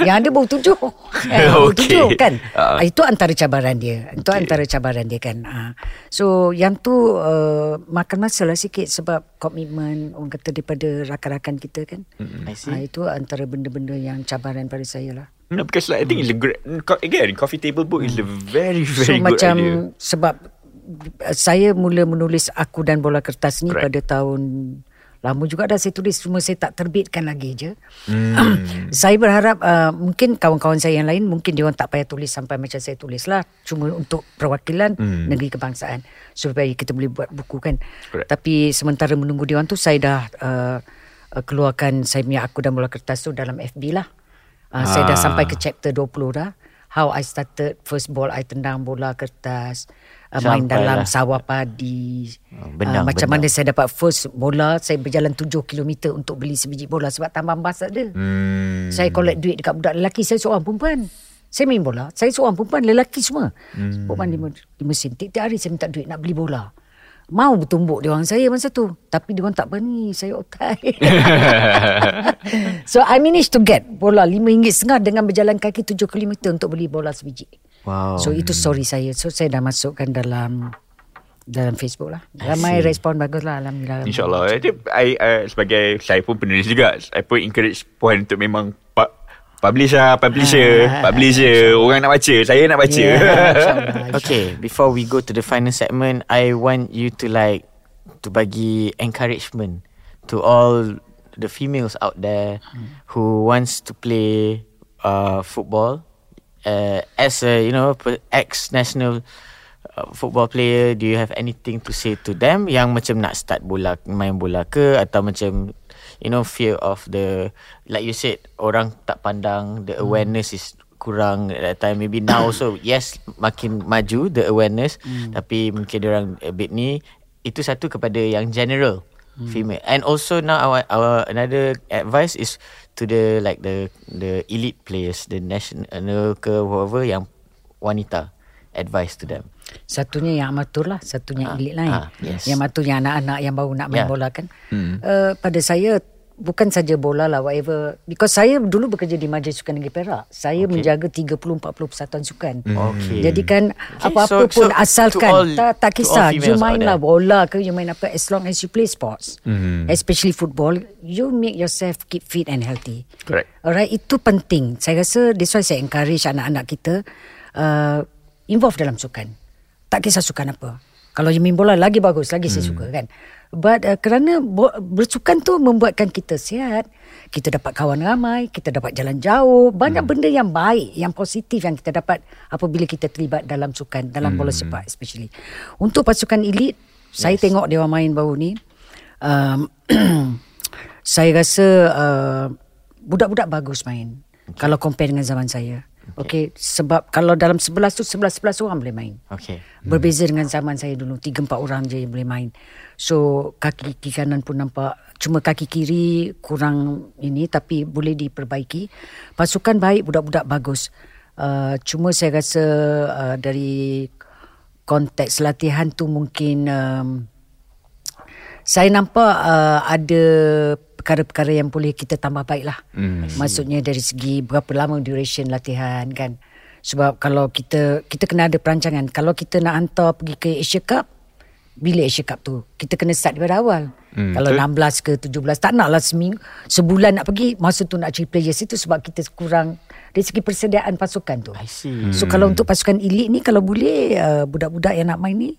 yang ada baru tujuh. Eh, baru Okay. tujuh kan. Uh. Itu antara cabaran dia. Itu Okay. antara cabaran dia kan. Uh. So yang tu uh, makan masa lah sikit sebab komitmen orang kata daripada rakan-rakan kita kan. I see. Uh, itu antara benda-benda yang cabaran pada saya lah. No, because like, I think it's a great again coffee table book is a very So very good macam idea. sebab uh, saya mula menulis aku dan bola kertas ni Correct. pada tahun lama juga dah saya tulis cuma saya tak terbitkan lagi je. Hmm. saya berharap uh, mungkin kawan-kawan saya yang lain mungkin dia orang tak payah tulis sampai macam saya tulis lah cuma untuk perwakilan Hmm. negeri kebangsaan supaya kita boleh buat buku kan. Correct. Tapi sementara menunggu dia orang tu saya dah uh, uh, keluarkan saya punya aku dan bola kertas tu dalam FB lah. Uh, Saya dah Ah. sampai ke chapter 20 dah. How I started first ball I tendang bola kertas. Uh, main dalam sawah padi. Oh, benang, uh, macam benang. mana saya dapat first bola. Saya berjalan 7 km untuk beli sebiji bola. Sebab tambang bas tak ada. Hmm. Saya collect duit dekat budak lelaki. Saya seorang perempuan. Saya main bola. Saya seorang perempuan. Lelaki semua. Hmm. Perempuan di, di mesin. Tiap-tiap hari saya minta duit nak beli bola. Mau bertumbuk dia orang saya masa tu. Tapi dia orang tak berani. Saya otai. so I managed to get bola RM5.5 dengan berjalan kaki 7 km untuk beli bola sebiji. Wow. So itu story saya. So saya dah masukkan dalam dalam Facebook lah. Ramai respon bagus lah Alhamdulillah. InsyaAllah Jadi, I, uh, Sebagai Saya pun penulis juga I pun encourage Puan untuk memang Publish lah Publisher Ah, Publisher Orang nak baca Saya nak baca Yeah, insyaAllah. Okay, before we go to the final segment, I want you to like to bagi encouragement to all the females out there who wants to play uh, football uh, as a you know ex national uh, football player. Do you have anything to say to them yang macam nak start bola main bola ke atau macam you know fear of the like you said orang tak pandang the awareness is kurang at that time. Maybe now also yes makin maju the awareness tapi mungkin orang a bit ni itu satu kepada yang general female. And also now our, our another advice is to the like the the elite players the national ke whatever yang wanita advice to them Satunya yang amatur lah Satunya Ah, elit lain ah, yes. Yang amatur yang anak-anak Yang baru nak main Yeah. bola kan uh, Pada saya Bukan saja bola lah Whatever Because saya dulu bekerja Di Majlis Sukan Negeri Perak Saya okay. menjaga 30-40 persatuan sukan Okay. Jadi kan Okay, Apa-apa so- pun so Asalkan all- tak, tak kisah You main lah there. bola ke You main apa As long as you play sports Especially football You make yourself Keep fit and healthy Correct. Alright, itu penting. Saya rasa that's why saya encourage anak-anak kita uh, involve dalam sukan. Tak kisah sukan apa. Kalau main bola lagi bagus, lagi saya suka kan. But uh, kerana bo- bersukan tu membuatkan kita sihat, kita dapat kawan ramai, kita dapat jalan jauh, banyak benda yang baik, yang positif yang kita dapat apabila kita terlibat dalam sukan, dalam bola sepak especially. Untuk pasukan elit, saya tengok dia main baru ni. Um, saya rasa uh, budak-budak bagus main. Okay. Kalau compare dengan zaman saya. Okay. okay. Sebab kalau dalam 11 tu 11-11 orang boleh main. okay Berbeza dengan zaman saya dulu 3-4 orang je yang boleh main. So kaki kiri kanan pun nampak cuma kaki kiri kurang ini tapi boleh diperbaiki. Pasukan baik budak-budak bagus. Uh, cuma saya rasa uh, dari konteks latihan tu mungkin um, saya nampak uh, ada perkara-perkara yang boleh kita tambah baik lah. Hmm. Maksudnya dari segi berapa lama duration latihan kan. Sebab kalau kita kita kena ada perancangan. Kalau kita nak hantar pergi ke Asia Cup, bila Asia Cup tu? Kita kena start daripada awal. Hmm, kalau betul. 16 ke 17, tak naklah seminggu, sebulan nak pergi, masa tu nak cari players itu sebab kita kurang dari segi persediaan pasukan tu. I see So kalau untuk pasukan elit ni kalau boleh uh, budak-budak yang nak main ni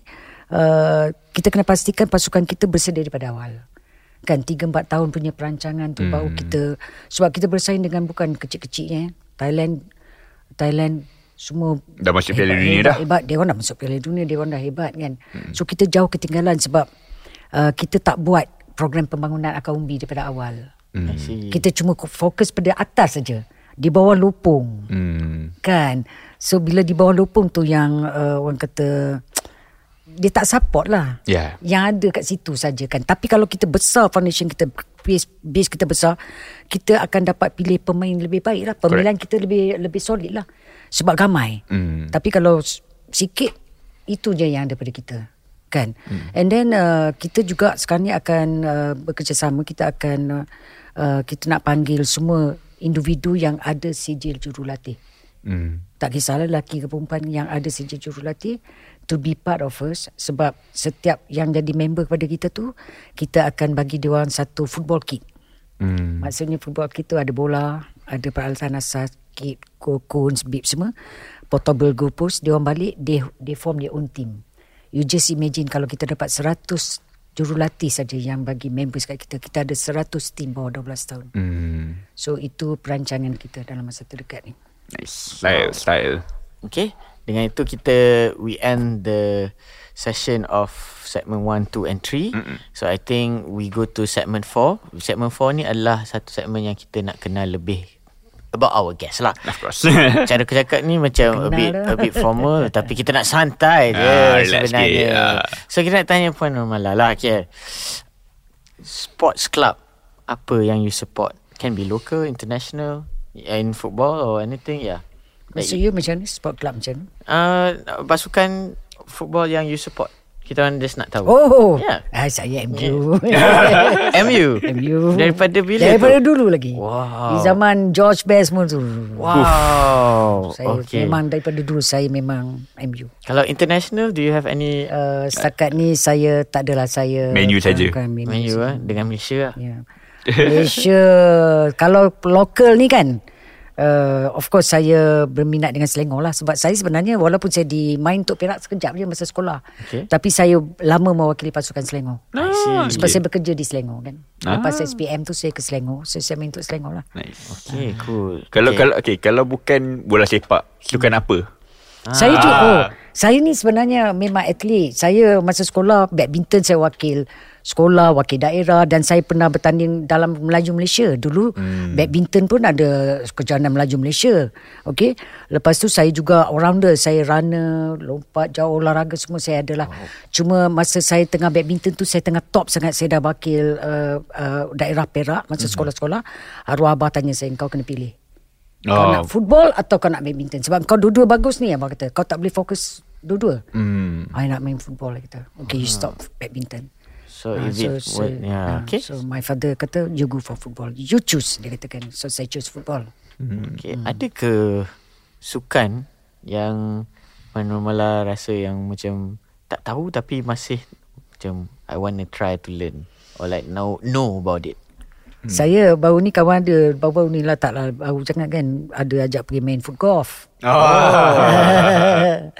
uh, kita kena pastikan pasukan kita bersedia daripada awal. Kan 3 4 tahun punya perancangan tu hmm. baru kita sebab kita bersaing dengan bukan kecil-kecilnya. Thailand Thailand semua Dah masuk Piala Dunia hebat, dah. Hebat, dia orang dah masuk Piala Dunia, dia orang dah hebat kan. Hmm. So kita jauh ketinggalan sebab uh, kita tak buat program pembangunan akar umbi daripada awal. See Kita cuma fokus pada atas saja. Di bawah lupung Hmm. kan so bila di bawah lupung tu yang uh, orang kata dia tak support lah. Yeah. yang ada kat situ saja kan. Tapi kalau kita besar foundation kita base, base kita besar kita akan dapat pilih pemain lebih baik lah. Pemilihan kita lebih lebih solid lah. Sebab ramai. Hmm. tapi kalau sikit itu je yang ada pada kita. Kan? Hmm. and then uh, kita juga sekarang ni akan uh, bekerjasama. Kita akan uh, uh, kita nak panggil semua individu yang ada sijil jurulatih. Hmm. tak kisahlah lelaki ke perempuan yang ada sijil jurulatih to be part of us sebab setiap yang jadi member kepada kita tu kita akan bagi dia orang satu football kit Hmm. Maksudnya football kit tu ada bola, Ada peralatan sakit, cones, bib semua. Portable goalpost. Dia orang balik, they, they form their own team. You just imagine kalau kita dapat 100 jurulatih saja yang bagi members kat kita. Kita ada 100 team bawah 12 tahun. Hmm. So itu perancangan kita dalam masa terdekat ni. Nice. Style, style. Okay. Dengan itu kita we end the session of segment 1, 2 and 3. Mm-mm. So I think we go to segment 4. Segment 4 ni adalah satu segment yang kita nak kenal lebih about our guest lah. Of course. Cara aku cakap ni macam a bit dah. a bit formal tapi kita nak santai je Ah, relax sebenarnya. sikit, ah. So kita nak tanya Puan Normala lah. Okay. Sports club apa yang you support? Can be local, international, in football or anything, yeah. So you macam ni? Sport club macam ni? Uh, pasukan football yang you support. Kita orang just nak tahu. Oh, Yeah. ah, saya MU. MU. MU. Daripada bila Daripada tu? dulu lagi. Wow. Di zaman George Best semua tu. Wow. Saya okay. memang daripada dulu saya memang MU. Kalau international, do you have any Uh, setakat ni saya tak adalah saya Man U saja. bukan U menu saja. ah dengan Malaysia lah? Ya. Malaysia kalau lokal ni kan uh, of course saya berminat dengan Selangor lah sebab saya sebenarnya walaupun saya di main untuk Perak sekejap je masa sekolah Okay. tapi saya lama mewakili pasukan Selangor. See. Sebab saya bekerja di Selangor kan. Lepas Ah. SPM tu saya ke Selangor. So saya main untuk Selangor lah. nice. Okay, cool. Kalau okay. kalau okay, kalau bukan bola sepak, sukan apa? Saya juga Ah. oh, saya ni sebenarnya memang atlet. Saya masa sekolah badminton saya wakil sekolah, wakil daerah dan saya pernah bertanding dalam Melaju Malaysia. Dulu hmm. badminton pun ada kejohanan Melaju Malaysia. Okey. Lepas tu saya juga all-rounder, saya runner, lompat jauh olahraga semua saya adalah. Oh. Cuma masa saya tengah badminton tu saya tengah top sangat saya dah wakil uh, uh, daerah Perak masa hmm. sekolah-sekolah. Arwah abah tanya saya kau kena pilih. Kau Oh. nak football atau kau nak badminton? Sebab kau dua-dua bagus ni abang kata. Kau tak boleh fokus dua-dua. Hmm. I nak main football lah kata. Okay, you stop badminton. So, Ah, if it so, would, yeah, ah, okay. so my father kata you go for football. You choose dia katakan. So saya choose football. Okay. Ada ke sukan yang Puan Normala rasa yang macam tak tahu tapi masih macam I want to try to learn or like know know about it. Hmm. Saya baru ni kawan ada baru-baru ni lah tak lah baru sangat kan ada ajak pergi main foot golf.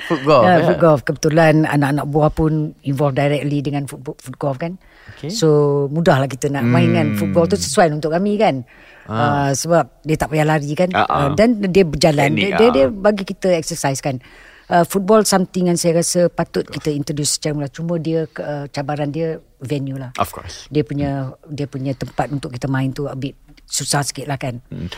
Foot golf. Ya, eh? foot golf. Kebetulan anak-anak buah pun involved directly dengan foot, foot golf kan. Okay. So mudahlah kita nak main kan. Football tu sesuai untuk kami kan. Uh, sebab dia tak payah lari kan. Ah, ah. Uh, dan dia berjalan. Teknik, Dia, dia, ah. dia bagi kita exercise kan. Uh, football something yang saya rasa patut kita introduce secara mula. Cuma dia uh, cabaran dia venue lah. Of course. Dia punya dia punya tempat untuk kita main tu a bit susah sikit lah kan. Hmm.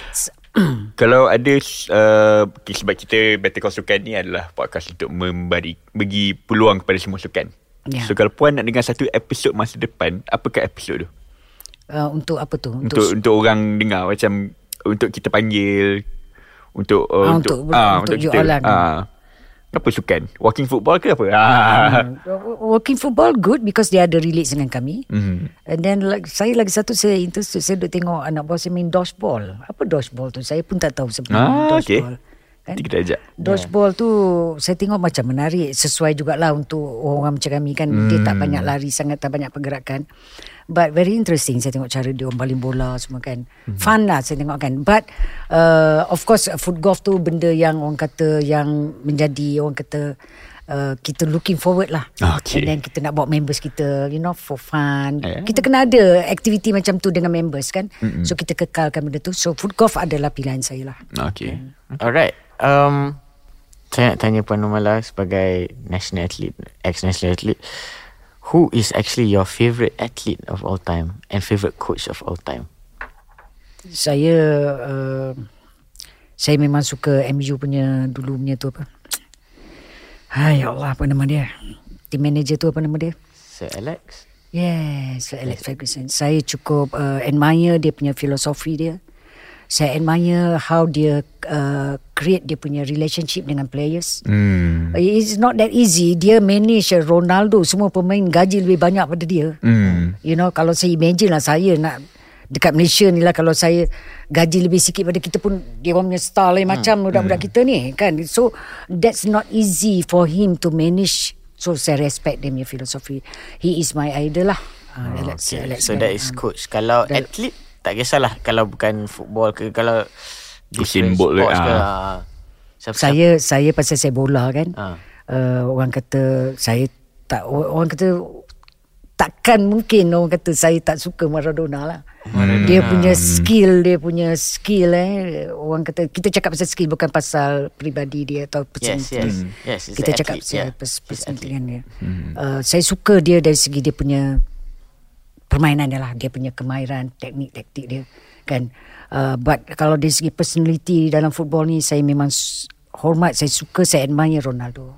Kalau ada uh, sebab kita Better Call Sukan ni adalah podcast untuk memberi bagi peluang kepada semua sukan. Ya. So kalau puan nak dengar satu episod masa depan, apakah episod tu? uh, untuk apa tu? Untuk untuk orang dengar macam untuk kita panggil untuk uh, Ah, untuk untuk- untuk you all lah. Apa sukan? Walking football ke apa? Ah. Working football good because dia ada relate dengan kami. Mhm. And then like, saya lagi satu saya interested saya duk tengok anak buah saya main dodgeball. Apa dodgeball tu? Saya pun tak tahu sebenarnya Ah, okay. dodgeball. Kan? Nanti kita ajak. Dodgeball tu saya tengok macam menarik sesuai jugalah untuk orang macam kami kan hmm. dia tak banyak lari sangat tak banyak pergerakan but very interesting saya tengok cara dia orang baling bola semua kan hmm. fun lah saya tengok kan but uh, of course foot golf tu benda yang orang kata yang menjadi orang kata Uh, kita looking forward lah Okay. And then kita nak bawa members kita You know for fun Yeah. Kita kena ada aktiviti macam tu dengan members kan mm So kita kekalkan benda tu So foot golf adalah pilihan saya lah Okay. Alright. Um, saya nak tanya Puan Normala sebagai national athlete, ex-national athlete. Who is actually your favourite athlete of all time and favourite coach of all time? Saya uh, Saya memang suka MU punya Dulu punya tu apa? Hai ya Allah apa nama dia? Team manager tu apa nama dia? Sir Alex? Yes Sir Alex Ferguson. Saya cukup uh, admire dia punya filosofi dia Saya admire how dia uh, create dia punya relationship dengan players Hmm. It's not that easy Dia manage Ronaldo Semua pemain gaji lebih banyak pada dia Hmm. You know kalau saya imagine lah saya nak dekat Malaysia ni lah kalau saya gaji lebih sikit pada kita pun dia orang punya style lain macam budak-budak kita ni kan. So that's not easy for him to manage. So saya respect dia punya filosofi. He is my idol lah. Uh, Alex, Okay. Alex So that is coach. Kalau That- athlete tak kisahlah kalau bukan football ke kalau Usain different Bolt ke, sports ke. ah. ah. Siapa- Saya saya pasal saya bola kan. Ha. Uh, orang kata saya tak orang kata takkan mungkin orang kata saya tak suka Maradona lah. Maradona. Dia punya skill, dia punya skill eh orang kata kita cakap pasal skill bukan pasal pribadi dia atau Yes, personality. yes. Yes, he's kita an cakap pasal yeah. pers- He's an personality athlete. kan dia. Uh, saya suka dia dari segi dia punya permainan dia lah, dia punya kemahiran, teknik taktik dia kan. Uh, but kalau dari segi personality dalam football ni saya memang hormat, saya suka, saya admire Ronaldo.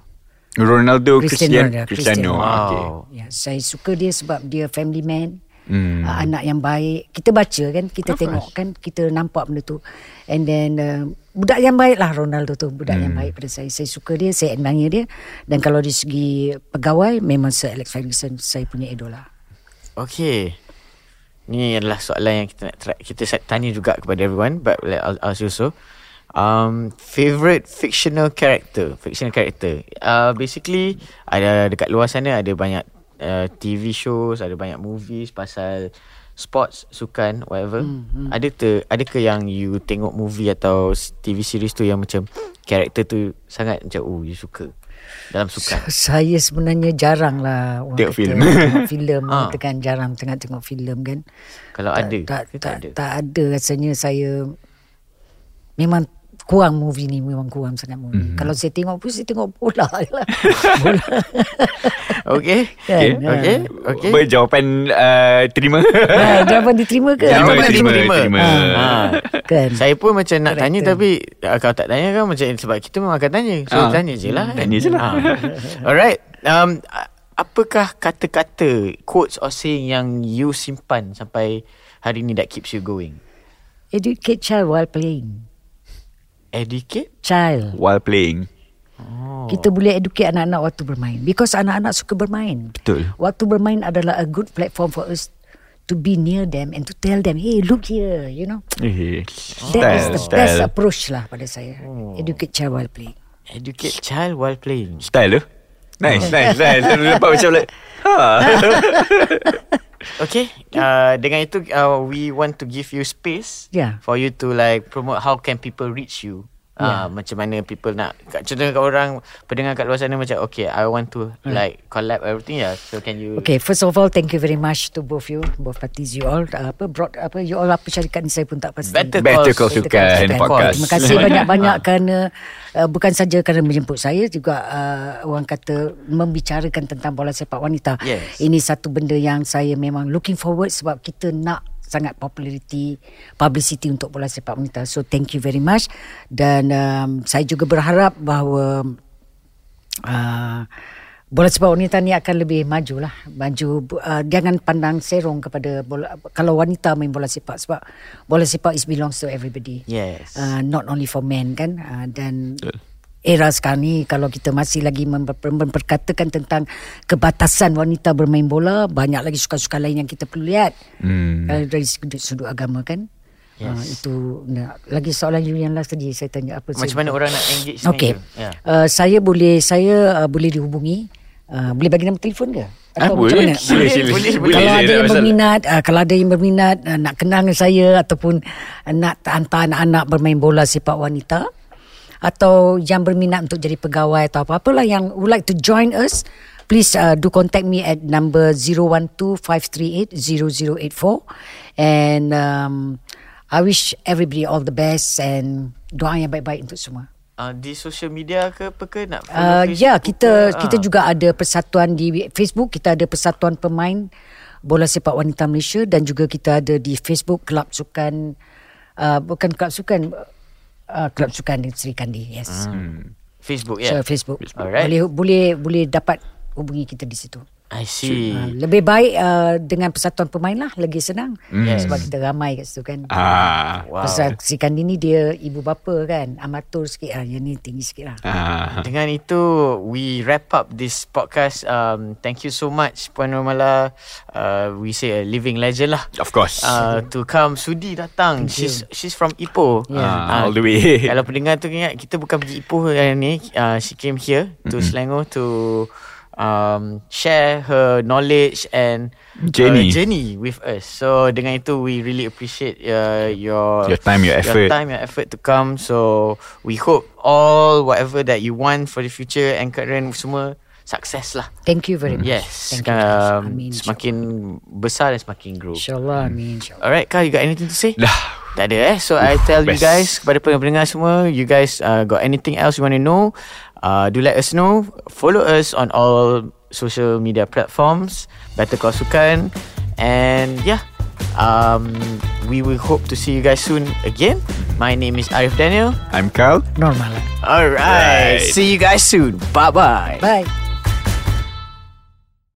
Ronaldo Cristiano Cristiano, Cristiano, Cristiano. okay. Wow. Ya, saya suka dia sebab dia family man. Hmm. Uh, anak yang baik. Kita baca kan, kita tengok kan, kita nampak benda tu. And then uh, budak yang baik lah Ronaldo tu, budak yang baik pada saya. Saya suka dia, saya admire dia. Dan kalau dari segi pegawai memang Sir Alex Ferguson saya punya idola. Okay. Ni adalah soalan yang kita nak try, kita tanya juga kepada everyone but like, I'll ask you also. Um, favorite fictional character, fictional character. Uh, basically ada dekat luar sana ada banyak uh, TV shows, ada banyak movies pasal sports, sukan, whatever. Hmm, hmm. Ada tu ada ke yang you tengok movie atau TV series tu yang macam karakter tu sangat macam oh you suka dalam sukan. Saya sebenarnya jarang lah orang Tengok filem. tengok filem Ah. ha. kan jarang tengah tengok filem kan. Kalau tak, ada tak, ke tak, ada? tak ada rasanya saya memang kurang movie ni memang kurang sangat movie. Mhm. Mm-hmm. Kalau saya tengok pun saya tengok bola je lah. bola. Okay. Kan, Okay. ha. Okay. Apa jawapan uh, terima? ha, jawapan diterima ke? Jawapan terima, diterima. terima. Ha. Kan. Saya pun macam nak Correct, tanya kan? tapi uh, kalau tak tanya kan macam sebab kita memang akan tanya. So Ah. tanya je lah. Tanya je lah. Ha. Alright. Um, apakah kata-kata, quotes or saying yang you simpan sampai hari ni that keeps you going? Educate child while playing. Educate? Child. While playing. Oh. Kita boleh educate anak-anak waktu bermain. Because anak-anak suka bermain. Betul. Waktu bermain adalah a good platform for us to be near them and to tell them, hey, look here, you know. Eh, That is style, the best style. approach lah pada saya. Oh. Educate child while playing. Educate child while playing. Style tu. Nice, nice, nice. Saya nampak macam like, ha. Okay. Uh, dengan itu, uh, we want to give you space Yeah. for you to like promote how can people reach you. Uh, macam mana people nak kat- Contohnya kat orang Pendengar kat luar sana Macam okay I want to Like collab everything ya. So can you Okay, first of all, thank you very much to both you, both parties you all. Uh, apa brought apa you all apa syarikat ni saya pun tak pasti. Better Better Call Sukan. podcast. Terima kasih banyak-banyak kerana uh, bukan saja kerana menjemput saya juga uh, orang kata membicarakan tentang bola sepak wanita. Yes. Ini satu benda yang saya memang looking forward sebab kita nak sangat populariti publicity untuk bola sepak wanita. So thank you very much. Dan um, saya juga berharap bahawa uh, bola sepak wanita ni akan lebih maju lah. Maju uh, jangan pandang serong kepada bola kalau wanita main bola sepak. Sebab bola sepak is belongs to everybody. Yes. uh, not only for men kan? Uh, dan era sekarang ni kalau kita masih lagi memper, memperkatakan tentang kebatasan wanita bermain bola banyak lagi sukan-sukan lain yang kita perlu lihat Hmm. kalau dari sudut, sudut agama kan yes. uh, itu nah, lagi soalan you yang last tadi saya tanya apa Macam saya- mana orang nak engage you Ya. Uh, saya boleh saya uh, boleh dihubungi. Uh, boleh bagi nombor telefon ke? Ah, macam boleh. mana? Boleh, Boleh, boleh, boleh. boleh. Kalau Tak ada yang masalah. berminat, uh, kalau ada yang berminat uh, nak kenal dengan saya ataupun uh, nak hantar anak-anak bermain bola sepak wanita atau yang berminat untuk jadi pegawai atau apa-apalah yang would like to join us, please uh, do contact me at number 012-538-0084 and um, I wish everybody all the best and doa yang baik-baik untuk semua. Uh, di social media ke apa ke nak follow Uh, Facebook ya kita ke? kita Ah. juga ada persatuan di Facebook kita ada persatuan pemain bola sepak wanita Malaysia dan juga kita ada di Facebook kelab sukan uh, bukan kelab sukan uh, kelab sukan di Seri Kandi yes Hmm. Facebook yeah. ya. so, Facebook Alright. boleh boleh boleh dapat hubungi kita di situ I see. uh, lebih baik uh, dengan persatuan pemain lah lagi senang Yes. sebab kita ramai kat situ kan Ah. Wow. Pasal Seri Kandi ni dia ibu bapa kan amatur sikit lah yang ni tinggi sikit lah Ah. Dengan itu we wrap up this podcast. Um, thank you so much Puan Romala. Uh, we say a living legend lah. Of course. Uh, to come Sudi datang. She's she's from Ipoh. Ah, all the way. Kalau pendengar tu ingat kita bukan pergi Ipoh hari ni. Uh, she came here to Mm-hmm. Selangor to um, share her knowledge and Journey. her journey with us. So dengan itu we really appreciate uh, your Your time, your effort. your time, your effort to come. So we hope all whatever that you want for the future and Karen semua sukses lah. Thank you very much. Yes, Thank you. um, Amin. semakin besar dan semakin grow. InsyaAllah. Amin. InsyaAllah. Alright, Kak, you got anything to say? Dah. Tak ada eh So I tell you best. guys Kepada pendengar semua You guys uh, got anything else you want to know uh, Do let us know Follow us on all Social media platforms Better Call Sukan And yeah um, We will hope to see you guys soon again My name is Arif Daniel I'm Carl. Normal. Alright Right. See you guys soon Bye-bye Bye.